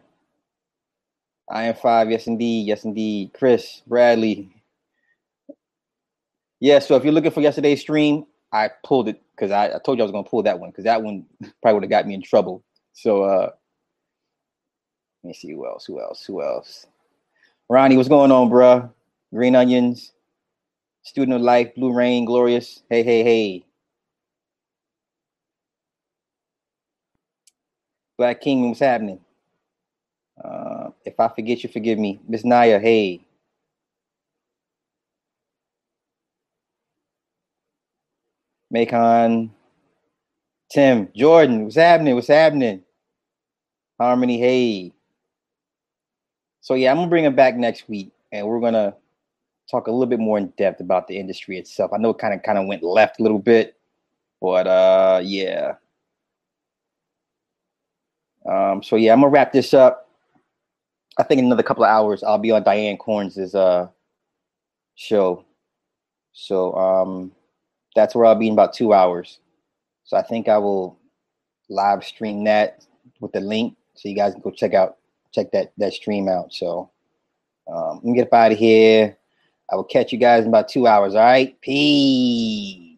I am five. Yes, indeed. Yes, indeed. Chris, Bradley. Yeah, so if you're looking for yesterday's stream, I pulled it because I, I, told you I was going to pull that one because that one probably would have got me in trouble. So uh, let me see who else, who else, who else. Ronnie, what's going on, bruh? Green Onions, Student of Life, Blue Rain, Glorious. Hey, hey, hey. Black King, what's happening? Uh, if I forget you, forgive me. Miss Naya, hey. Macon, Tim, Jordan, what's happening? What's happening? Harmony, hey. So yeah, I'm gonna bring him back next week, and we're gonna talk a little bit more in depth about the industry itself. I know it kind of kind of went left a little bit, but uh, yeah, um, so yeah, I'm gonna wrap this up. I think in another couple of hours I'll be on Diane Corns' uh show. So um that's where I'll be in about two hours. So I think I will live stream that with the link so you guys can go check out check that that stream out. So um let me get up out of here. I will catch you guys in about two hours. All right. Peace.